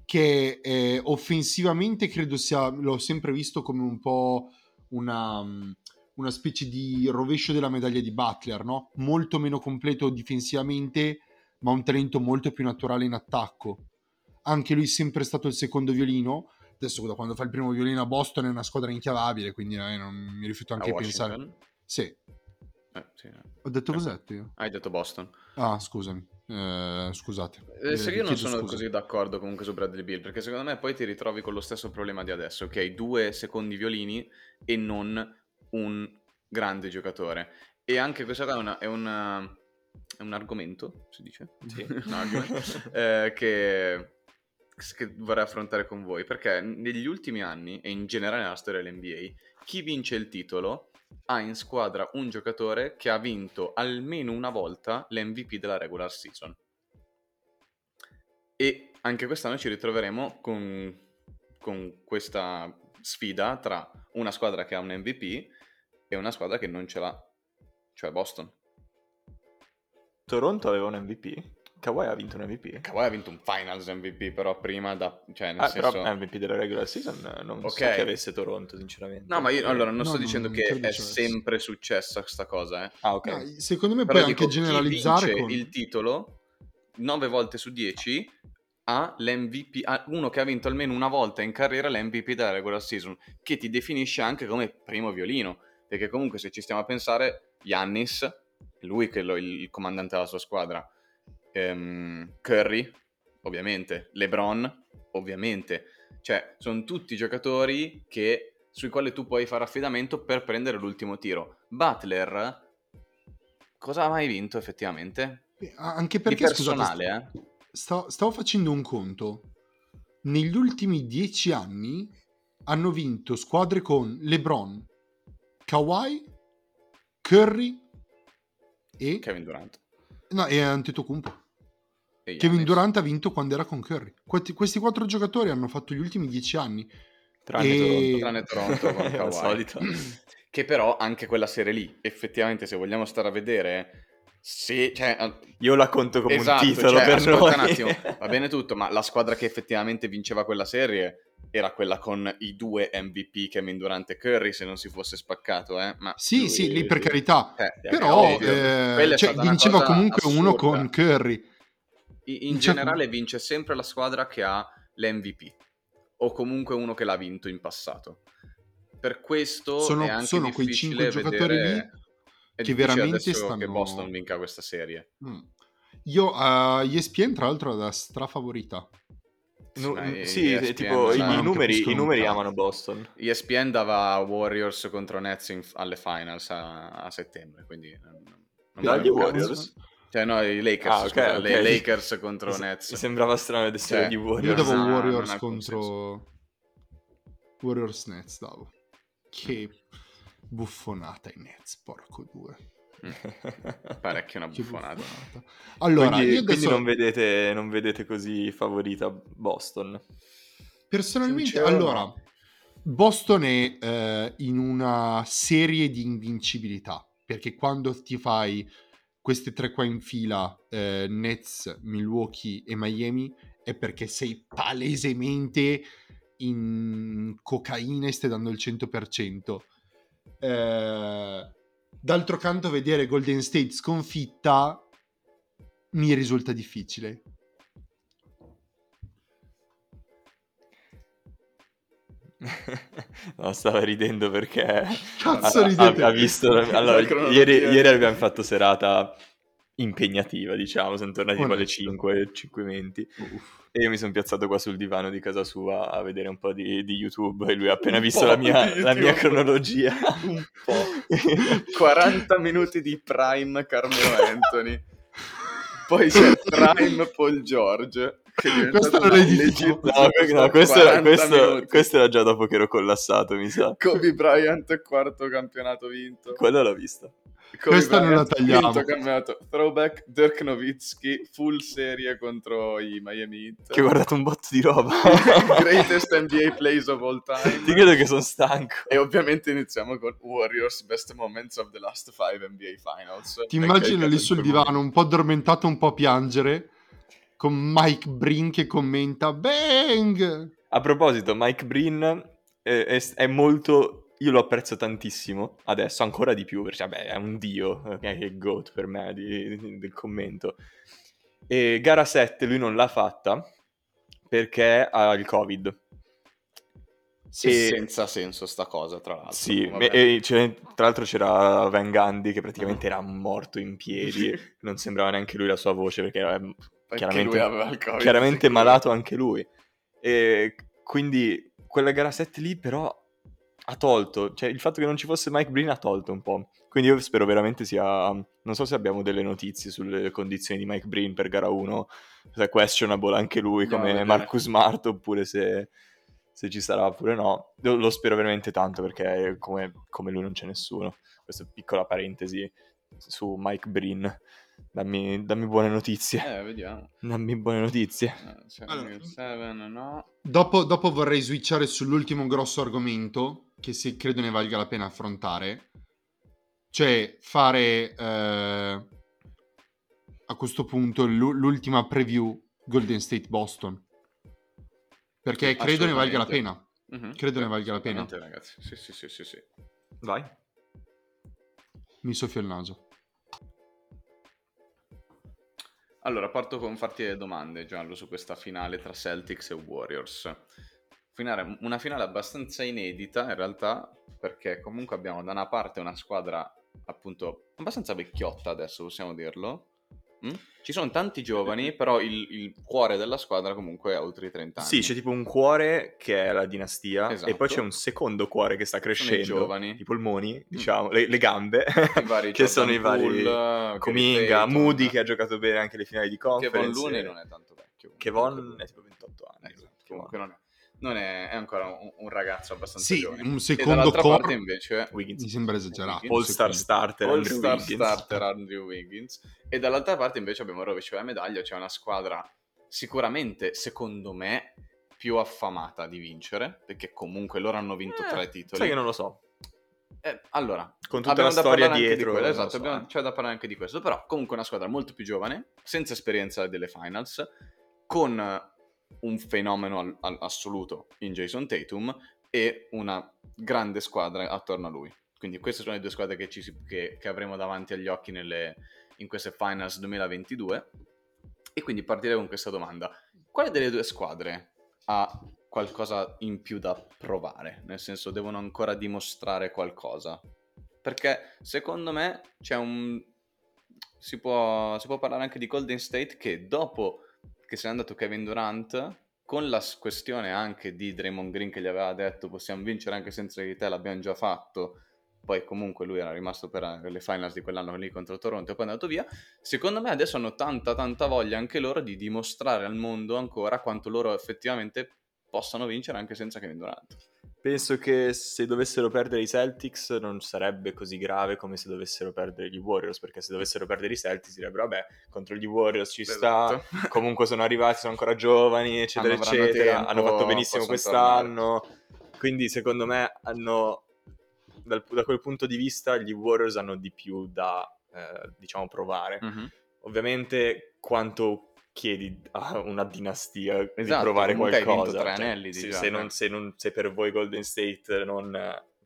che eh, offensivamente credo sia, l'ho sempre visto come un po' una una specie di rovescio della medaglia di Butler, no? Molto meno completo difensivamente, ma un talento molto più naturale in attacco. Anche lui è sempre stato il secondo violino. Adesso da quando fa il primo violino a Boston è una squadra inchiavabile, quindi eh, non, mi rifiuto anche a, a pensare. Sì. Eh, sì. Ho detto eh. io? Hai detto Boston. Ah, scusami. Eh, scusate. Eh, se io non sono scusa. così d'accordo comunque su Bradley Bill, perché secondo me poi ti ritrovi con lo stesso problema di adesso, ok? Due secondi violini e non un grande giocatore. E anche questa è una, è una, è un argomento, si dice? Sì. eh, che, che vorrei affrontare con voi, perché negli ultimi anni, e in generale nella storia dell'NBA, chi vince il titolo ha in squadra un giocatore che ha vinto almeno una volta l'MVP della regular season. E anche quest'anno ci ritroveremo con, con questa sfida tra una squadra che ha un MVP e una squadra che non ce l'ha, cioè Boston. Toronto aveva un MVP? Kawhi ha vinto un MVP? Kawhi ha vinto un Finals MVP, però prima da... Cioè, nel Ah, senso... però MVP della regular season eh, non so Ok. che avesse Toronto, sinceramente. No, ma io allora non No, sto no, dicendo non che è ci avesse. sempre successa questa cosa, eh. Ah, ok. No, secondo me Però puoi dico, anche generalizzare con... il titolo 9 volte su 10 ha l'MVP, ha uno che ha vinto almeno una volta in carriera l'MVP della regular season, che ti definisce anche come primo violino, perché comunque se ci stiamo a pensare, Giannis, è lui che è lo- il comandante della sua squadra, Ehm, Curry, ovviamente, LeBron, ovviamente, cioè sono tutti giocatori che, sui quali tu puoi fare affidamento per prendere l'ultimo tiro. Butler, cosa ha mai vinto effettivamente? Eh, Anche perché, scusate, personale, eh? sta- stavo facendo un conto. Negli ultimi dieci anni hanno vinto squadre con LeBron, Kawhi, Curry e, Kevin Durant. no, e Antetokounmpo. E Kevin Giannis. Durant ha vinto quando era con Curry. Questi, questi quattro giocatori hanno fatto gli ultimi dieci anni. Tranne E- Toronto. Tranne Toronto con Kawhi. solito. Che però anche quella serie lì, effettivamente, se vogliamo stare a vedere, se, cioè, Io la conto come esatto, un titolo cioè, per noi. un attimo, va bene tutto, ma la squadra che effettivamente vinceva quella serie era quella con i due MVP Kevin Durant e Curry, se non si fosse spaccato, eh? Ma Sì, Lui- sì, lì per sì. carità. eh, Però eh, è cioè, vinceva comunque uno assurda. con Curry. In, in Cioè- generale vince sempre la squadra che ha l'MVP o comunque uno che l'ha vinto in passato. Per questo Sono- è anche sono quei cinque giocatori vedere- lì è che veramente stanno- che Boston vinca questa serie. Mm. Io a ESPN, tra l'altro, la strafavorita. Eh, sì, ESPN, tipo i, numeri, i numeri amano Boston. ESPN dava Warriors contro Nets in- alle finals a, a settembre, quindi non Dagli Warriors? Cioè no, i Lakers, Ah, ok, scusa, ok. le Lakers contro Mi Nets. Mi sembrava strano vedessero Cioè, gli Io Warriors. davo No, non Warriors contro Warriors Nets, davo. Che buffonata i Nets, porco due. Parecchio una Che buffonata. buffonata. Allora, quindi, io quindi adesso non, vedete, non vedete così favorita Boston. personalmente, allora. Boston è eh, in una serie di invincibilità, perché quando ti fai queste tre qua in fila, eh, Nets, Milwaukee e Miami, è perché sei palesemente in cocaina e stai dando il 100%. Eh, d'altro canto, vedere Golden State sconfitta mi risulta difficile. no, stava ridendo perché Cazzo ha, ridete? ha- ha visto... Allora, ieri, ieri abbiamo fatto serata impegnativa, diciamo, siamo tornati tipo alle Onesto. 5, 5.20 Uff. E io mi sono piazzato qua sul divano di casa sua a vedere un po' di, di YouTube e lui ha appena Un visto la mia, la mia cronologia. Un po'. 40 minuti di Prime Carmelo Anthony. Poi c'è Prime Paul George. Questo non è legittima No, no, questo, era, 40 questo- questo era già dopo che ero collassato, mi sa. Kobe Bryant, quarto campionato vinto. Quello l'ho visto. Questa non la Bryant, tagliamo. quinto campionato. Throwback Dirk Nowitzki, full serie contro i Miami Heat. Che ho guardato un botto di roba. Greatest NBA plays of all time. Ti credo che sono stanco. E ovviamente iniziamo con Warriors Best Moments of the Last Five NBA Finals. Ti immagino lì sul divano, un po' addormentato, un po' a piangere, con Mike Brin che commenta Bang! A proposito, Mike Breen è, è- è molto... Io lo apprezzo tantissimo, adesso ancora di più, perché vabbè, è un dio, ok, che è GOAT per me di- di- del commento. E gara 7 lui non l'ha fatta perché ha il Covid. Sì, e- senza senso sta cosa, tra l'altro. Sì, e- tra l'altro c'era Van Gundy che praticamente era morto in piedi, non sembrava neanche lui la sua voce perché era Anche chiaramente, chiaramente malato anche lui. E quindi quella gara 7 lì però ha tolto, cioè il fatto che non ci fosse Mike Breen ha tolto un po' Quindi io spero veramente sia... Non so se abbiamo delle notizie sulle condizioni di Mike Breen per gara 1, se è questionable anche lui come No, Marcus Smart oppure se, se ci sarà oppure no. Lo, lo spero veramente tanto perché come, come lui non c'è nessuno. Questa piccola parentesi su Mike Breen. Dammi, dammi buone notizie. Eh, vediamo. Dammi buone notizie. Eh, seven, Allora. seven, no. Dopo, dopo vorrei switchare sull'ultimo grosso argomento che se credo ne valga la pena affrontare, cioè fare eh, a questo punto l'u- l'ultima preview Golden State Boston. Perché credo ne valga la pena. Mhm. Credo ne valga la pena. Ragazzi. Sì, sì, sì, sì, sì. Vai. Mi soffio il naso. Allora, parto con farti le domande, Gianlu, su questa finale tra Celtics e Warriors. Finale- una finale abbastanza inedita, in realtà, perché comunque abbiamo da una parte una squadra, appunto, abbastanza vecchiotta adesso, possiamo dirlo. Mm? Ci sono tanti giovani, però il, il cuore della squadra comunque ha oltre i 30 anni. Sì, c'è tipo un cuore che è la dinastia Esatto. e poi c'è un secondo cuore che sta crescendo, giovani. i polmoni, diciamo, le, le gambe, I che Jordan sono i vari Poole, Cominga, Moody che ha giocato bene anche le finali di conference. Kevon Looney non è tanto vecchio. Kevon è tipo 28 anni. Esatto, comunque non è, non è, è ancora un, un ragazzo abbastanza Sì, giovane. un E secondo dall'altra core parte invece Wiggins. mi sembra esagerato. All All-star starter All Andrew Star starter Andrew Wiggins e dall'altra parte invece abbiamo il rovescio della medaglia c'è una squadra sicuramente secondo me più affamata di vincere perché comunque loro hanno vinto Eh, tre titoli Sai che non lo so. Eh, allora Con tutta la storia dietro. di quello, esatto so, abbiamo- eh. c'è da parlare anche di questo però comunque una squadra molto più giovane senza esperienza delle finals con un fenomeno al- al- assoluto in Jason Tatum e una grande squadra attorno a lui. Quindi queste sono le due squadre che, ci che- che avremo davanti agli occhi nelle- in queste finals 2022. E quindi partirei con questa domanda. Quale delle due squadre ha qualcosa in più da provare? Nel senso, devono ancora dimostrare qualcosa? Perché secondo me c'è un... Si può, si può parlare anche di Golden State che dopo che se n'è andato Kevin Durant, con la questione anche di Draymond Green che gli aveva detto possiamo vincere anche senza di te, l'abbiamo già fatto, poi comunque lui era rimasto per eh, le finals di quell'anno lì contro Toronto e poi è andato via, secondo me adesso hanno tanta tanta voglia anche loro di dimostrare al mondo ancora quanto loro effettivamente possano vincere anche senza Kevin Durant. Penso che se dovessero perdere i Celtics non sarebbe così grave come se dovessero perdere gli Warriors, perché se dovessero perdere i Celtics direbbero vabbè, contro gli Warriors ci sta, Esatto. comunque sono arrivati, sono ancora giovani, eccetera, Hanno- eccetera, tempo, hanno fatto benissimo quest'anno, quindi secondo me hanno, dal- da quel punto di vista gli Warriors hanno di più da, eh, diciamo, provare. Mhm. Ovviamente quanto chiedi a una dinastia di Esatto, provare comunque hai qualcosa. Cioè, anelli di se, se eh. non, se, non- se per voi Golden State non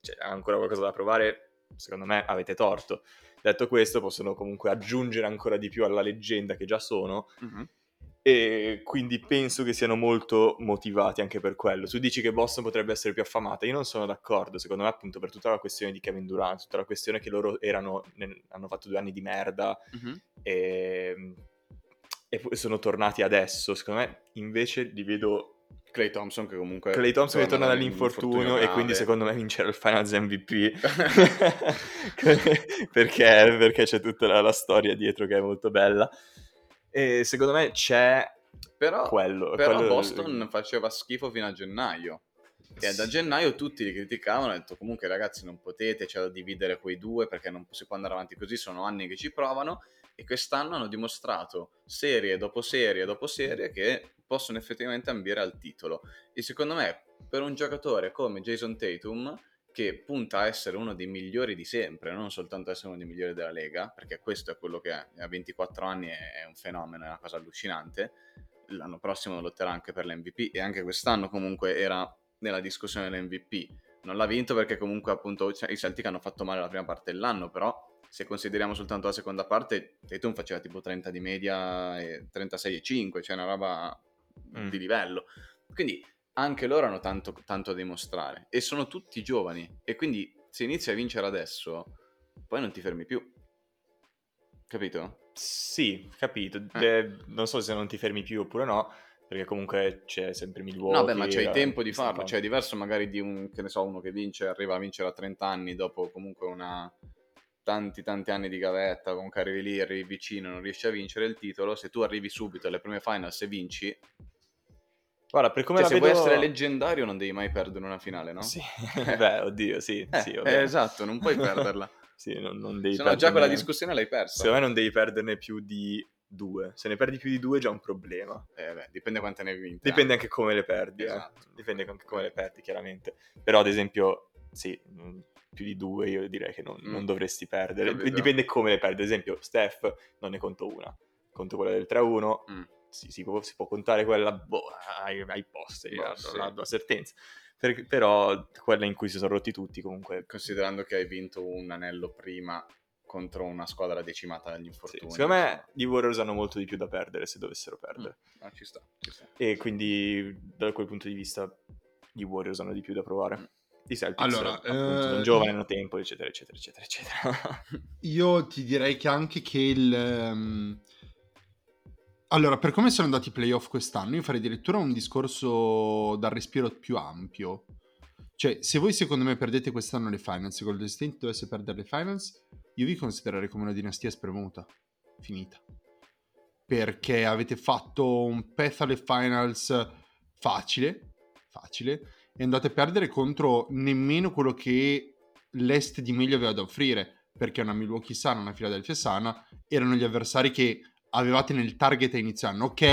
cioè, ha ancora qualcosa da provare, secondo me avete torto. Detto questo, possono comunque aggiungere ancora di più alla leggenda che già sono Mhm. e quindi penso che siano molto motivati anche per quello. Tu dici che Boston potrebbe essere più affamata, io non sono d'accordo, secondo me appunto per tutta la questione di Kevin Durant, tutta la questione che loro erano, hanno fatto due anni di merda Mhm. e, e sono tornati adesso, secondo me invece li vedo Clay Thompson che comunque Clay Thompson che torna da un dall'infortunio infortunio e quindi secondo me vincerà il Finals MVP perché, perché c'è tutta la, la storia dietro che è molto bella. E secondo me c'è però, quello, però quello- Boston faceva schifo fino a gennaio. E da gennaio tutti li criticavano hanno detto comunque ragazzi non potete c'è da dividere quei due perché non si può andare avanti così sono anni che ci provano e quest'anno hanno dimostrato serie dopo serie dopo serie che possono effettivamente ambire al titolo e secondo me per un giocatore come Jason Tatum che punta a essere uno dei migliori di sempre, non soltanto a essere uno dei migliori della Lega, perché questo è quello che è, a 24 anni è un fenomeno, è una cosa allucinante. L'anno prossimo lotterà anche per l'MVP e anche quest'anno comunque era nella discussione dell'MVP. Non l'ha vinto perché comunque appunto cioè, i Celtic hanno fatto male la prima parte dell'anno, però se consideriamo soltanto la seconda parte, Tatum faceva tipo 30 di media e 36 e 5, cioè una roba Mm. di livello. Quindi anche loro hanno tanto, tanto da dimostrare e sono tutti giovani e quindi se inizi a vincere adesso poi non ti fermi più capito? Sì, capito. Eh. Eh, non so se non ti fermi più oppure no, perché comunque c'è sempre Milwaukee. no beh ma c'hai la- tempo di farlo fa- cioè è diverso magari di un che ne so uno che vince arriva a vincere a 30 anni dopo comunque una tanti tanti anni di gavetta, comunque arrivi lì, arrivi vicino, non riesci a vincere il titolo, se tu arrivi subito alle prime finals e vinci, Guarda, per come cioè, la se vedo... vuoi essere leggendario non devi mai perdere una finale, no? Sì, beh, oddio, sì, Eh, sì, eh, esatto, non puoi perderla. Sì, non, non devi Se no già quella discussione l'hai persa. Secondo me non devi perderne più di due. Se ne perdi più di due è già un problema. Eh, beh, dipende quante ne hai vinte. Dipende anche come le perdi, eh. Esatto. Dipende anche come le perdi, chiaramente. Però, ad esempio, sì, mh, più di due io direi che non, Mm. non dovresti perdere. Capito. Dipende come le perdi. Ad esempio, Steph non ne conto una. Conto quella del 3-1. Mm. Sì, si, può, si può contare quella boh, ai, ai posti, Boh, sì. a- a sentenza. Per- però quella in cui si sono rotti tutti comunque Considerando che hai vinto un anello prima contro una squadra decimata dagli Sì, infortuni. secondo me gli Warriors hanno molto di più da perdere se dovessero perdere. Ah, ci sta, ci sta. E quindi da quel punto di vista gli Warriors hanno di più da provare. I Celtics Allora, appunto, eh, giovani, hanno tempo, eccetera, eccetera, eccetera, eccetera. Io ti direi che anche che il... ehm, Allora, per come sono andati i playoff quest'anno, io farei addirittura un discorso dal respiro più ampio. Cioè, se voi secondo me perdete quest'anno le finals, se Golden State dovesse perdere le finals, io vi considererei come una dinastia spremuta. Finita. Perché avete fatto un path alle finals facile, facile, e andate a perdere contro nemmeno quello che l'est di meglio aveva da offrire, perché una Milwaukee sana, una Philadelphia sana, erano gli avversari che avevate nel target a inizio anno. Ok,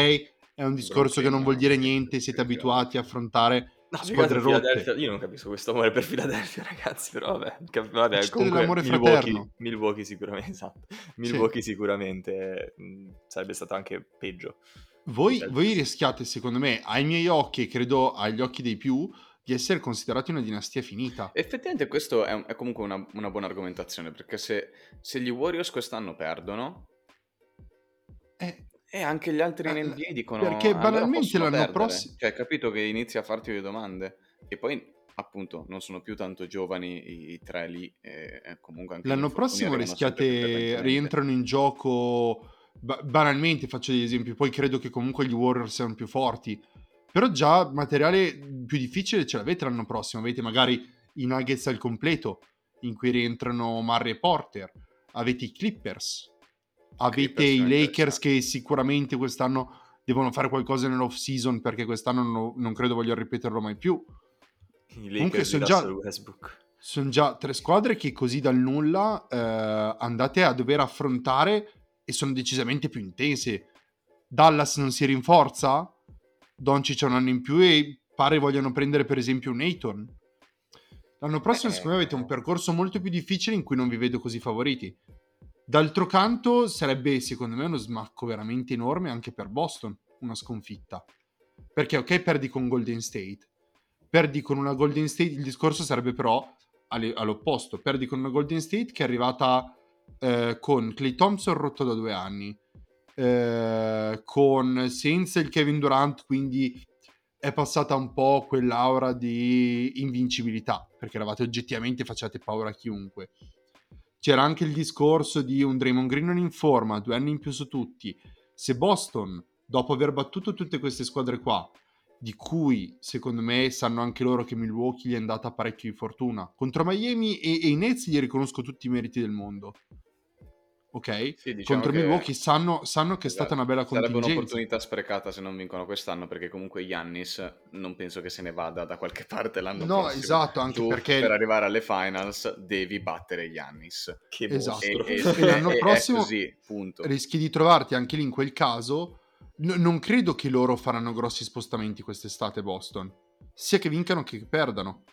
è un discorso che non vuol dire niente, sì, siete sì, abituati a affrontare No, squadre rotte. Io non capisco questo amore per Philadelphia, ragazzi, però vabbè, cap- vabbè C'è comunque dell'amore Milwaukee, fraterno. Milwaukee sicuramente, esatto. Milwaukee sicuramente mh, sarebbe stato anche peggio. Voi, Celtics. voi rischiate, secondo me, ai miei occhi e credo agli occhi dei più, di essere considerati una dinastia finita. Effettivamente questo è, un- è comunque una, una buona argomentazione, perché se, se gli Warriors quest'anno perdono, Eh, e anche gli altri in Eh, NBA dicono... perché "Allora banalmente l'anno perdere". prossimo- Cioè, capito che inizi a farti le domande. E poi, appunto, non sono più tanto giovani i, i tre lì, e, comunque L'anno prossimo rischiate, rientrano in gioco, ba- banalmente faccio degli esempi, poi credo che comunque gli Warriors siano più forti, però già materiale più difficile ce l'avete l'anno prossimo, avete magari i Nuggets al completo, in cui rientrano Murray e Porter, avete i Clippers, avete Clippers i Lakers che sicuramente quest'anno devono fare qualcosa nell'off season perché quest'anno non, non credo voglio ripeterlo mai più. I Comunque sono già-. Sono già tre squadre che così dal nulla eh, andate a dover affrontare e sono decisamente più intense. Dallas non si rinforza, Doncic ha un anno in più e pare vogliano prendere per esempio un Ayton. L'anno prossimo Eh. secondo me avete un percorso molto più difficile in cui non vi vedo così favoriti. D'altro canto sarebbe secondo me uno smacco veramente enorme anche per Boston, una sconfitta. Perché ok perdi con Golden State, perdi con una Golden State, il discorso sarebbe però all'opposto, perdi con una Golden State che è arrivata eh, con Clay Thompson rotto da due anni, eh, con senza il Kevin Durant, quindi è passata un po' quell'aura di invincibilità, perché eravate oggettivamente facciate paura a chiunque. C'era anche il discorso di un Draymond Green non in forma, due anni in più su tutti. Se Boston, dopo aver battuto tutte queste squadre qua, di cui secondo me sanno anche loro che Milwaukee gli è andata parecchio di fortuna, contro Miami e, e i Nets gli riconosco tutti i meriti del mondo. Ok? Sì, diciamo contro che- Milwaukee sanno, sanno che è stata una bella Sarebbe contingenza. un'opportunità sprecata se non vincono quest'anno, perché comunque Yannis non penso che se ne vada da qualche parte l'anno No, prossimo. esatto, anche Tu, perché- per arrivare alle finals devi battere Yannis. Che Esatto. E, e- E l'anno è prossimo così, punto. rischi di trovarti anche lì in quel caso. N- non credo che loro faranno grossi spostamenti quest'estate Boston, sia che vincano che che perdano.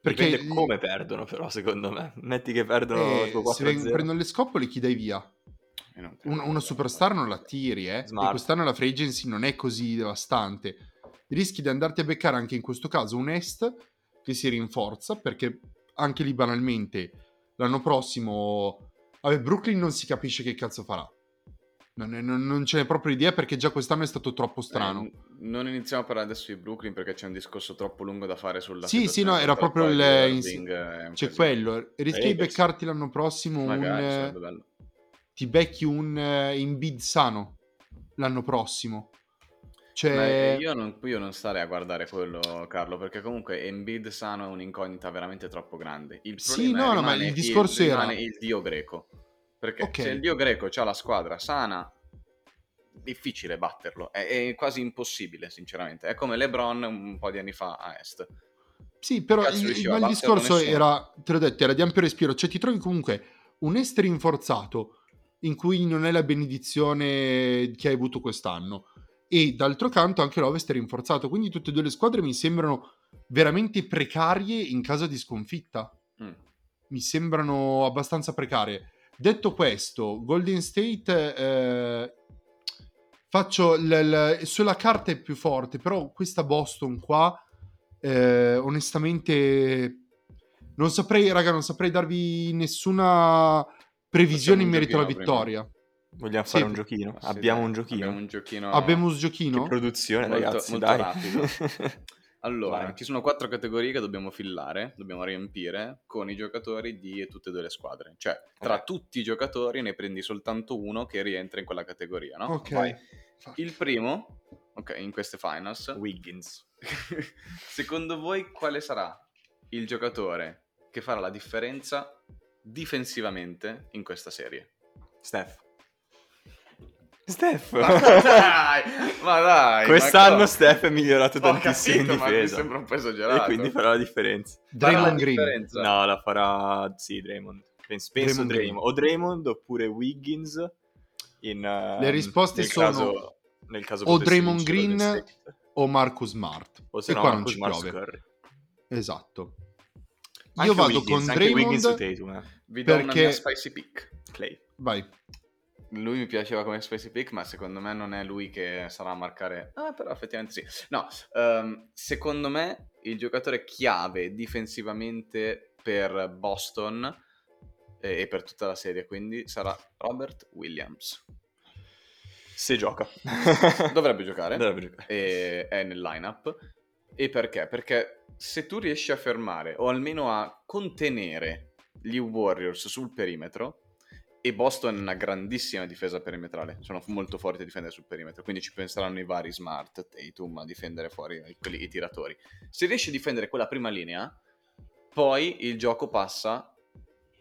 Perché Dipende come perdono, però, secondo me. Metti che perdono eh, se veng- 4-0. prendono le scopole, chi dai via? E non credo Un- che una superstar non la tiri, eh. E quest'anno la free agency non è così devastante. Rischi di andarti a beccare anche in questo caso un Est che si rinforza, perché anche lì banalmente l'anno prossimo... Vabbè, Brooklyn non si capisce che cazzo farà. Non, è- non- non ce n'è proprio idea perché già quest'anno è stato troppo strano. Eh, non iniziamo a parlare adesso di Brooklyn perché c'è un discorso troppo lungo da fare sulla Sì, sì, no, era proprio il- Irving, un C'è quello. Rischi di Lakers. beccarti l'anno prossimo un... Magari eh, sarebbe bello. ti becchi un uh, Embiid sano l'anno prossimo. Cioè... Io non, io non starei a guardare quello, Carlo, perché comunque Embiid sano è un'incognita veramente troppo grande. Il sì, no, no, ma il discorso il, era... il dio greco. Perché Ok. se il dio greco ha la squadra sana, difficile batterlo. È, è quasi impossibile, sinceramente. È come LeBron un po' di anni fa a Est. Sì, però Cazzo il, il batterlo discorso era, te l'ho detto, era di ampio respiro. Cioè ti trovi comunque un essere rinforzato in cui non è la benedizione che hai avuto quest'anno. E d'altro canto anche l'Ovest è rinforzato. Quindi tutte e due le squadre mi sembrano veramente precarie in caso di sconfitta. Mm. mi sembrano abbastanza precarie. Detto questo, Golden State eh, faccio l- l- sulla carta è più forte, però questa Boston qua eh, onestamente non saprei, raga, non saprei darvi nessuna previsione in un merito alla giochino vittoria. Vogliamo Sì. fare un giochino? Sì, Abbiamo dai, un giochino. Abbiamo un giochino. Abbiamo un Che giochino? produzione, Molto- ragazzi, molto dai. rapido. Allora, Vai. ci sono quattro categorie che dobbiamo fillare, dobbiamo riempire con i giocatori di tutte e due le squadre. Cioè, tra Ok. tutti i giocatori ne prendi soltanto uno che rientra in quella categoria, no? Ok. Vai. Il primo, ok, in queste finals, Wiggins. secondo voi quale sarà il giocatore che farà la differenza difensivamente in questa serie? Steph. Steph. Ma dai, ma dai! Quest'anno ma Steph è migliorato Ho tantissimo capito, in ma mi difesa. sembra un po' E esagerato. quindi farà la differenza. Draymond Green. differenza. No, la farà sì, Draymond. Penso, penso Draymond Draymond. Green. O Draymond oppure Wiggins. In, ehm, Le risposte nel sono caso- nel caso o Draymond Green o Marcus Smart. o se e no qua non Marcus ci Smart piove. Curry. Esatto. Anche Io vado Wiggins, con anche Wiggins o Draymond. Tatum, eh. Vi do una Perché- mia spicy pick. Clay. Vai. Lui mi piaceva come spicy pick, ma secondo me non è lui che sarà a marcare. Ah, però effettivamente sì. No, ehm, secondo me il giocatore chiave difensivamente per Boston eh, e per tutta la serie, quindi sarà Robert Williams. Se gioca. Dovrebbe giocare. Dovrebbe giocare. e è nel lineup. E perché? Perché se tu riesci a fermare o almeno a contenere gli Warriors sul perimetro, e Boston è una grandissima difesa perimetrale, sono molto forti a difendere sul perimetro, quindi ci penseranno i vari Smart, Tatum a difendere fuori i, quelli- i tiratori. Se riesci a difendere quella prima linea, poi il gioco passa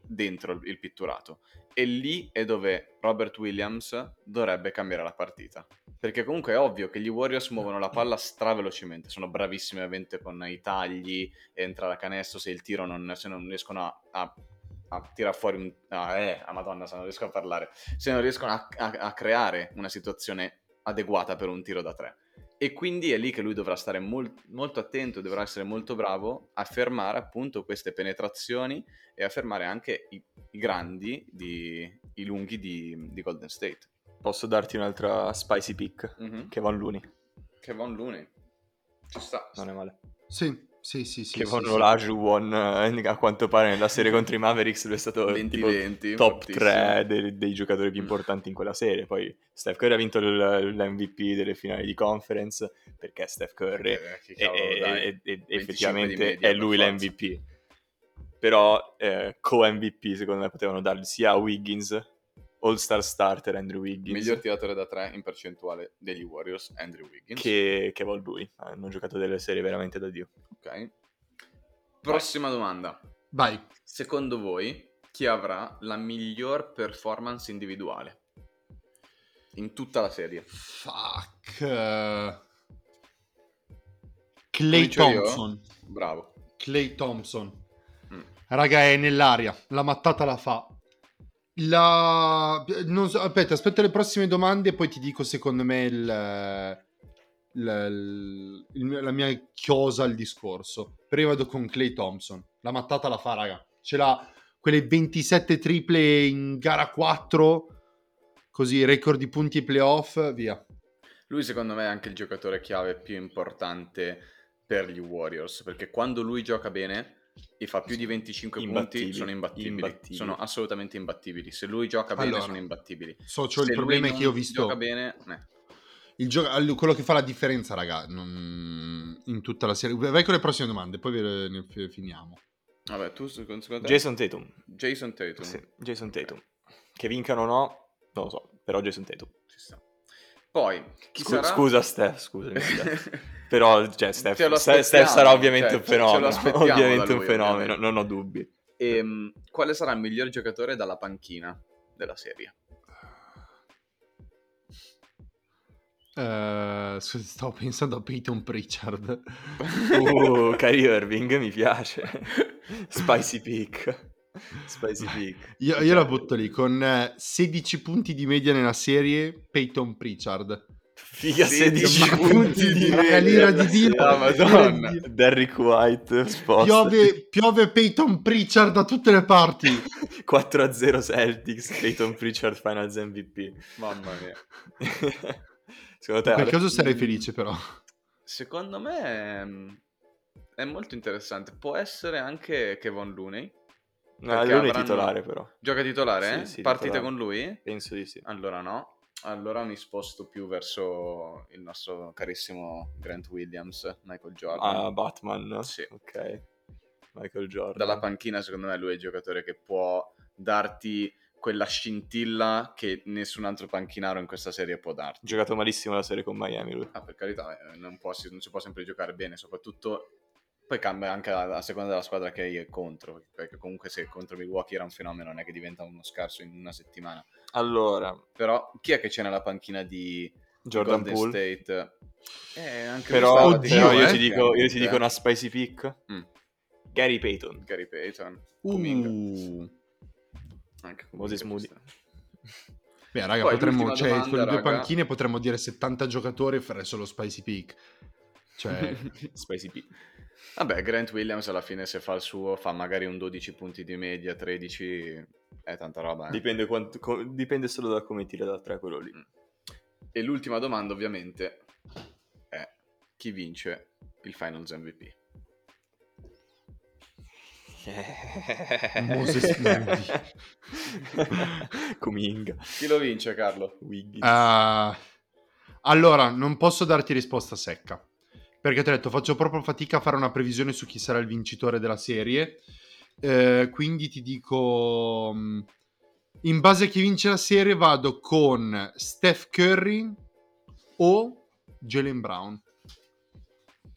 dentro il, il pitturato. E lì è dove Robert Williams dovrebbe cambiare la partita. Perché comunque è ovvio che gli Warriors muovono la palla stravelocemente, sono bravissimi ovviamente con i tagli, entrare a canestro, se il tiro non, se non riescono a, a, a tirare fuori un... Ah, eh, ah, madonna, se non riesco a parlare. Se non riescono a, a- a creare una situazione adeguata per un tiro da tre. E quindi è lì che lui dovrà stare mol- molto attento, dovrà essere molto bravo a fermare appunto queste penetrazioni e a fermare anche i, i grandi, di- i lunghi di, di Golden State. Posso darti un'altra spicy pick? Mhm. Kevon Looney. Kevon Looney. Ci sta. Non è male. Sì, sì, sì, sì. Kevon sì, sì. Olajuwon, eh, a quanto pare nella serie contro i Mavericks lui è stato 20 tipo 20, top fortissimo. 3 dei, dei giocatori più Mm. importanti in quella serie. Poi Steph Curry ha vinto l- l'MVP delle finali di conference perché Steph Curry Eh, che e, cavolo, e- e 25 effettivamente media, è lui forza. l'MVP. Però eh, co-MVP secondo me potevano dargli sia a Wiggins, All-Star starter Andrew Wiggins, Miglior tiratore da 3 in percentuale degli Warriors, Andrew Wiggins. che, che Kevon Looney. Hanno giocato delle serie veramente da Dio. Ok. Prossima domanda. Vai. Secondo voi chi avrà la miglior performance individuale in tutta la serie? Fuck. eh. Clay Comincio io? Thompson. Bravo. Clay Thompson. Mm. Raga, è nell'aria. La mattata la fa. La... so- aspetta, aspetta le prossime domande e poi ti dico secondo me il... il- il la mia chiosa al discorso. Io vado con Clay Thompson. La mattata la fa, raga. Ce l'ha quelle 27 triple in gara 4. Così, record di punti playoff, via. Lui secondo me è anche il giocatore chiave più importante per gli Warriors, perché quando lui gioca bene e fa più di 25 Imbattibili, punti sono imbattibili. imbattibili. Sono assolutamente imbattibili. Se lui gioca bene Allora, sono imbattibili. Socio, il problema è che io ho visto... gioca bene, eh. Il gio- all- quello che fa la differenza, raga, non- in tutta la serie. Vai con le prossime domande, poi ne finiamo. Vabbè, tu secondo, secondo te? Jason Tatum. Jason Tatum. Sì, Jason Tatum. Che vincano o no, non lo so, però Jason Tatum. Ci sta. Poi, chi Scu- sarà... Scusa Steph, scusami. Steph. Però, cioè, Steph, Steph- sarà ovviamente cioè, un fenomeno. ovviamente un lui, fenomeno, ovviamente. non ho dubbi. Ehm, quale sarà il miglior giocatore dalla panchina della serie? Eh, scusa, stavo pensando a Peyton Pritchard. Uh, Kyrie Irving mi piace. Spicy Peak. Spicy Peak. Io, io la butto lì con eh, 16 punti di media nella serie Peyton Pritchard. Figa Sì, 16 ma punti di di media. l'ira di Dio. Madonna. L'ira di Dio. Derrick White. Piove, piove Peyton Pritchard da tutte le parti. 4-0 Celtics, Peyton Pritchard Finals MVP. Mamma mia. Secondo te Ale? caso sarei felice però. Secondo me è, è molto interessante. Può essere anche Kevon Looney. No, perché lui è titolare però. Gioca titolare? Sì, sì, Partite titolare. con lui? Penso di sì. Allora no. Allora mi sposto più verso il nostro carissimo Grant Williams, Michael Jordan. Ah, Batman. Sì. Ok. Michael Jordan. Dalla panchina secondo me lui è il giocatore che può darti quella scintilla che nessun altro panchinaro in questa serie può darti. Ha giocato malissimo la serie con Miami lui. Ah, per carità, eh, non, può- si, non si può sempre giocare bene, soprattutto poi cambia anche a, a seconda della squadra che hai contro, perché comunque se contro Milwaukee era un fenomeno, non è che diventa uno scarso in una settimana. Allora, Però chi è che c'è nella panchina di Jordan Golden Poole. State? Eh, anche Però, Oddio, però io, eh. ti dico, io ti Eh. dico una spicy pick. Mm. Gary Payton. Gary Payton, Uh. Anche Moses Moody. Beh, raga, Poi potremmo, cioè, domanda, con le due panchine potremmo dire 70 giocatori e fare solo Spicy Peak. Cioè, spicy pick. Vabbè, Grant Williams alla fine se fa il suo fa magari un 12 punti di media, 13, è tanta roba. eh. Dipende, quanto- co- dipende solo da come tira da tre quello lì. E l'ultima domanda ovviamente è chi vince il Finals MVP? Moses Moody. Kuminga. Chi lo vince Carlo? Ah, allora, non posso darti risposta secca. Perché ti ho detto, faccio proprio fatica a fare una previsione su chi sarà il vincitore della serie. Eh, quindi ti dico... mm, In base a chi vince la serie vado con Steph Curry o Jalen Brown.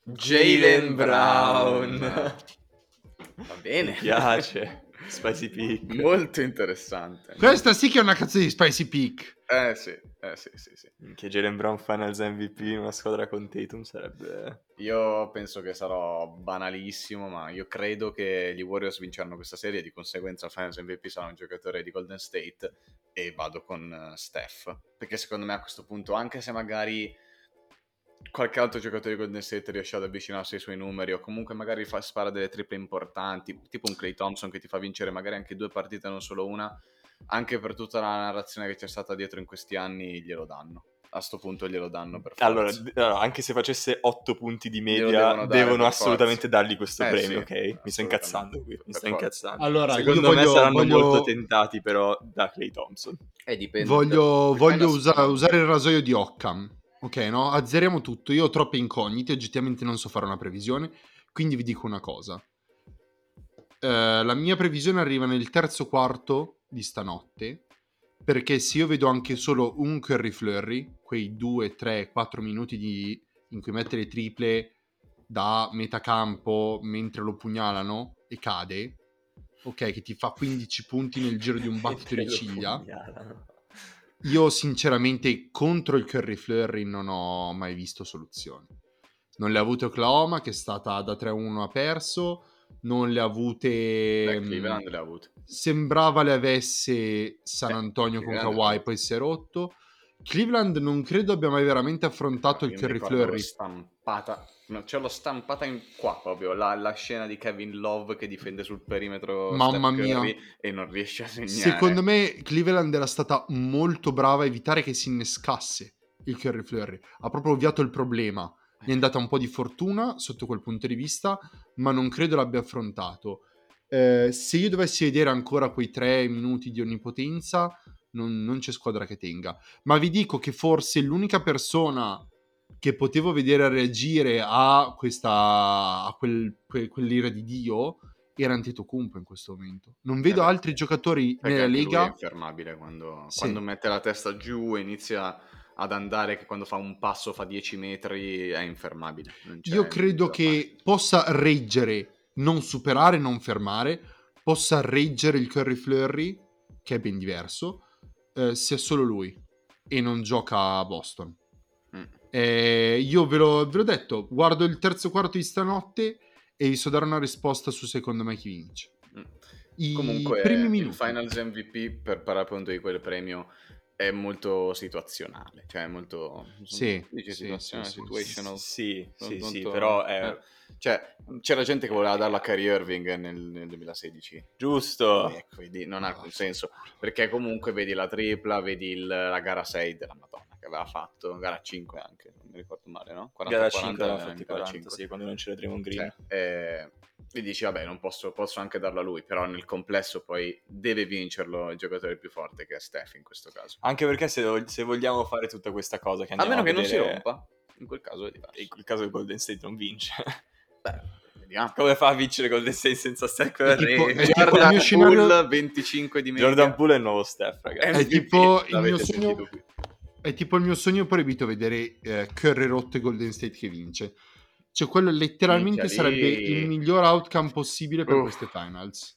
Jalen Brown. Va bene. Mi piace. Spicy pick. Molto interessante. Questa sì che è una cazzo di spicy peak. Eh sì, eh sì, sì, sì. Che Jalen Brown Finals MVP in una squadra con Tatum sarebbe... Io penso che sarò banalissimo, ma io credo che gli Warriors vinceranno questa serie e di conseguenza il Finals MVP sarà un giocatore di Golden State e vado con eh, Steph. Perché secondo me a questo punto, anche se magari qualche altro giocatore di Golden State riesce ad avvicinarsi ai suoi numeri o comunque magari fa, spara delle triple importanti, tipo un Clay Thompson che ti fa vincere magari anche due partite, non solo una, anche per tutta la narrazione che c'è stata dietro in questi anni glielo danno. A sto punto glielo danno per forza. Allora, anche se facesse 8 punti di media, devono devono, assolutamente forza. dargli questo Eh, premio, sì, ok? Mi sto incazzando qui, mi sto incazzando. Allora, Secondo io me voglio- saranno voglio- molto tentati però da Clay Thompson. Eh, dipende. Voglio, Per- voglio usa- usare il rasoio di Occam. Ok, no? Azzeriamo tutto. Io ho troppe incognite, oggettivamente non so fare una previsione. Quindi vi dico una cosa. Eh, la mia previsione arriva nel terzo quarto di stanotte. Perché se io vedo anche solo un Curry Flurry, quei 2, 3, 4 minuti di- in cui mette le triple da metà campo mentre lo pugnalano e cade, ok, che ti fa 15 punti nel giro di un battito di ciglia. Io sinceramente contro il Curry Flurry non ho mai visto soluzioni. Non le ha avute Oklahoma che è stata da 3-1 ha perso, non le ha avute... Beh, mm, Cleveland le ha avute. sembrava le avesse San Eh, Antonio con Cleveland Kawhi, poi si è rotto. Cleveland non credo abbia mai veramente affrontato il Io mi Curry Flurry. stampata no, ce l'ho stampata in qua proprio la, la scena di Kevin Love che difende sul perimetro Mamma mia. E non riesce a segnare Secondo me Cleveland era stata molto brava a evitare che si innescasse il Curry Flurry. Ha proprio ovviato il problema. Gli è andata un po' di fortuna sotto quel punto di vista, ma non credo l'abbia affrontato. Eh, se io dovessi vedere ancora quei tre minuti di onnipotenza, non, non c'è squadra che tenga. Ma vi dico che forse l'unica persona che potevo vedere reagire a questa a quel, que- quell'ira di Dio era Antetokounmpo in questo momento. Non vedo Eh altri giocatori nella lui è Lega infermabile quando, Sì. quando mette la testa giù e inizia ad andare che quando fa un passo fa 10 metri è infermabile. Io credo che possa reggere, non superare, non fermare, possa reggere il Curry Flurry, che è ben diverso, eh, sia solo lui e non gioca a Boston. Eh, io ve l'ho, ve l'ho, detto, guardo il terzo quarto di stanotte e vi so dare una risposta su secondo me chi vince. Mm. I Comunque, primi minuti. il Finals MVP per parlare appunto di quel premio è molto situazionale, cioè è molto... Sì, dice sì, situazione, sì, situational. Sì, sì, sì, sì però è... Eh, cioè, c'era gente che voleva darla a Kyrie Irving nel, nel 2016. Giusto. E quindi non ha alcun senso, perché comunque vedi la tripla, vedi il, la gara 6 della Madonna che aveva fatto, gara 5 anche, non mi ricordo male, no? 40, gara 5, 40, 40, 40, 40 sì, quando non c'era Draymond Green. Cioè, eh, e dici, vabbè, non posso, posso anche darlo a lui, però nel complesso poi deve vincerlo il giocatore più forte che è Steph in questo caso. Anche perché se, se vogliamo fare tutta questa cosa che A meno a che vedere... non si rompa, in quel caso è diverso. In quel caso il Golden State non vince. Beh, vediamo. Come fa a vincere Golden State senza Steph Curry? Jordan Poole, 25 di media. Jordan Poole è il nuovo Steph, ragazzi. È tipo il mio sogno... È tipo il mio sogno proibito vedere eh, Curry rotto e Golden State che vince. Cioè, quello letteralmente Minchia, sarebbe lì... il miglior outcome possibile per Uff. queste finals.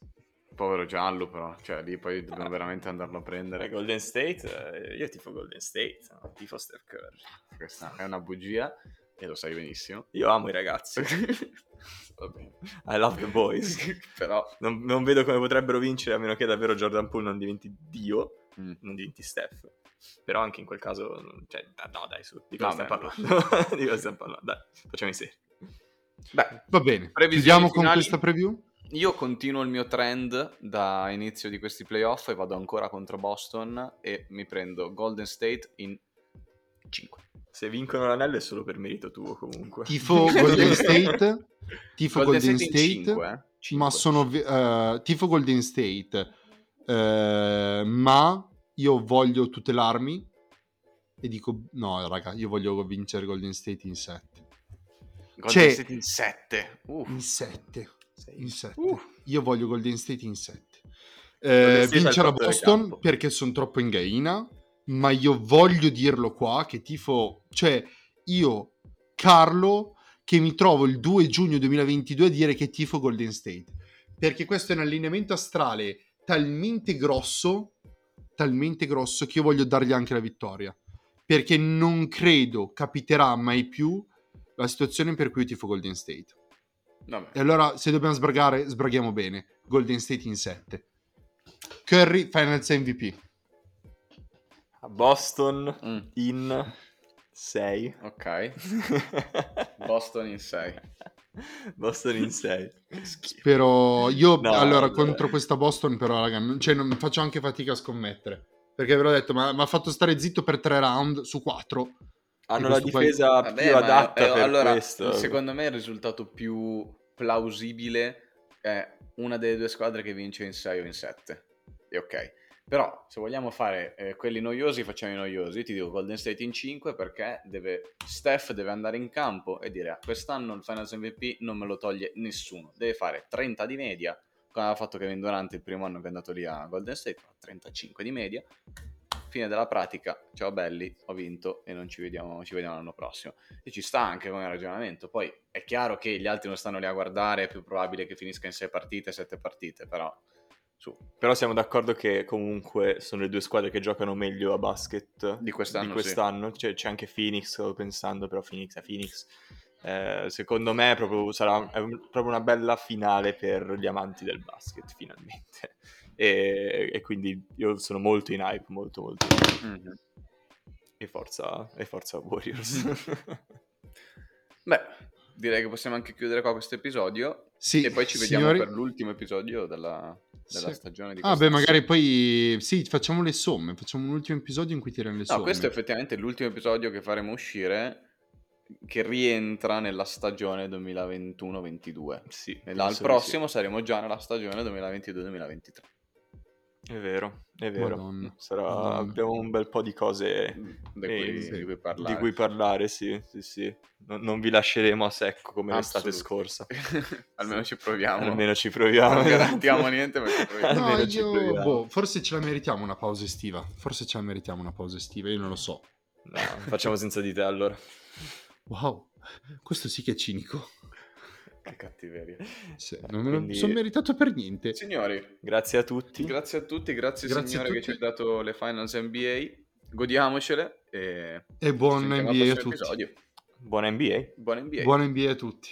Povero giallo, però, cioè lì poi dobbiamo veramente andarlo a prendere. Golden State, eh, io tifo Golden State, no? tifo Steph Curry. Questa è una bugia e lo sai benissimo. Io amo i ragazzi. I love the boys. però non, non, vedo come potrebbero vincere a meno che davvero Jordan Poole non diventi Dio, mm. non diventi Steph. Però anche in quel caso, cioè, no dai, su, di cosa no, stiamo parlando? di cosa stiamo parlando? Dai, facciamo i seri. Beh, va bene. Chiudiamo con questa preview. Io continuo il mio trend da inizio di questi playoff e vado ancora contro Boston e mi prendo Golden State in 5. Se vincono l'anello è solo per merito tuo comunque. Tifo Golden State. Tifo Golden, Golden State, State 5, eh? 5. ma sono uh, tifo Golden State. Uh, ma io voglio tutelarmi e dico no, raga, io voglio vincere Golden State in 7. Golden State in 7. Uh. In 7. In 7. Uh. Io voglio Golden State in 7. Eh, vincerà Boston perché sono troppo in gaina, ma io voglio dirlo qua che tifo, cioè io, Carlo, che mi trovo il 2 giugno 2022 a dire che tifo Golden State. Perché questo è un allineamento astrale talmente grosso, talmente grosso che io voglio dargli anche la vittoria. Perché non credo capiterà mai più la situazione per cui io tifo Golden State. Vabbè. E allora, se dobbiamo sbragare, sbraghiamo bene. Golden State in 7. Curry, Finals MVP. Boston mm. in 6. Ok. Boston in 6. Boston in 6. Spero... Io, no, allora, vabbè. contro questa Boston, però, raga, non, cioè, non faccio anche fatica a scommettere. Perché ve l'ho detto, ma mi ha fatto stare zitto per 3 round su 4 hanno la difesa più Vabbè, adatta è, per allora, questo. Secondo me il risultato più plausibile è una delle due squadre che vince in 6 o in 7. E ok. Però se vogliamo fare eh, quelli noiosi, facciamo i noiosi. Io ti dico Golden State in 5 perché deve, Steph deve andare in campo e dire ah, quest'anno il Finals MVP non me lo toglie nessuno. Deve fare 30 di media, come aveva fatto Kevin Durant il primo anno che è andato lì a Golden State, 35 di media fine della pratica, ciao belli, ho vinto e non ci vediamo, ci vediamo l'anno prossimo. E ci sta anche come ragionamento. Poi è chiaro che gli altri non stanno lì a guardare, è più probabile che finisca in 6 partite, 7 partite, però... Su. Però siamo d'accordo che comunque sono le due squadre che giocano meglio a basket di quest'anno. Di quest'anno. Sì. Cioè, c'è anche Phoenix, stavo pensando, però Phoenix è Phoenix. Eh, secondo me proprio, sarà proprio una bella finale per gli amanti del basket, finalmente e, e, quindi io sono molto in hype, molto molto. Mm-hmm. E, forza, e forza Warriors. Beh, direi che possiamo anche chiudere qua questo episodio. Sì, e poi ci vediamo signori... per l'ultimo episodio della, della sì. stagione di Ah, beh, magari poi sì, facciamo le somme. Facciamo un ultimo episodio in cui tiriamo le no, somme. No, questo è effettivamente l'ultimo episodio che faremo uscire che rientra nella stagione 2021-22. Sì, Al prossimo sì. saremo già nella stagione 2022-2023. È vero, è vero. Sarà... Madonna. Abbiamo un bel po' di cose di cui, sì, di cui parlare. Di cui parlare, sì, sì, sì. Non, non vi lasceremo a secco come l'estate scorsa. Almeno ci proviamo. Almeno ci proviamo. Non garantiamo niente, ma ci proviamo. No, io... boh, forse ce la meritiamo una pausa estiva. Forse ce la meritiamo una pausa estiva, io non lo so. No, facciamo senza di te allora. Wow, questo sì che è cinico. Che cattiveria. Sì, non me lo Quindi- sono meritato per niente. Signori, Grazie a tutti. grazie a tutti, grazie, Grazie signore che ci ha dato le finals NBA. Godiamocele e E buon NBA a tutti. episodio. Buona NBA. Buon NBA. Buon NBA a tutti.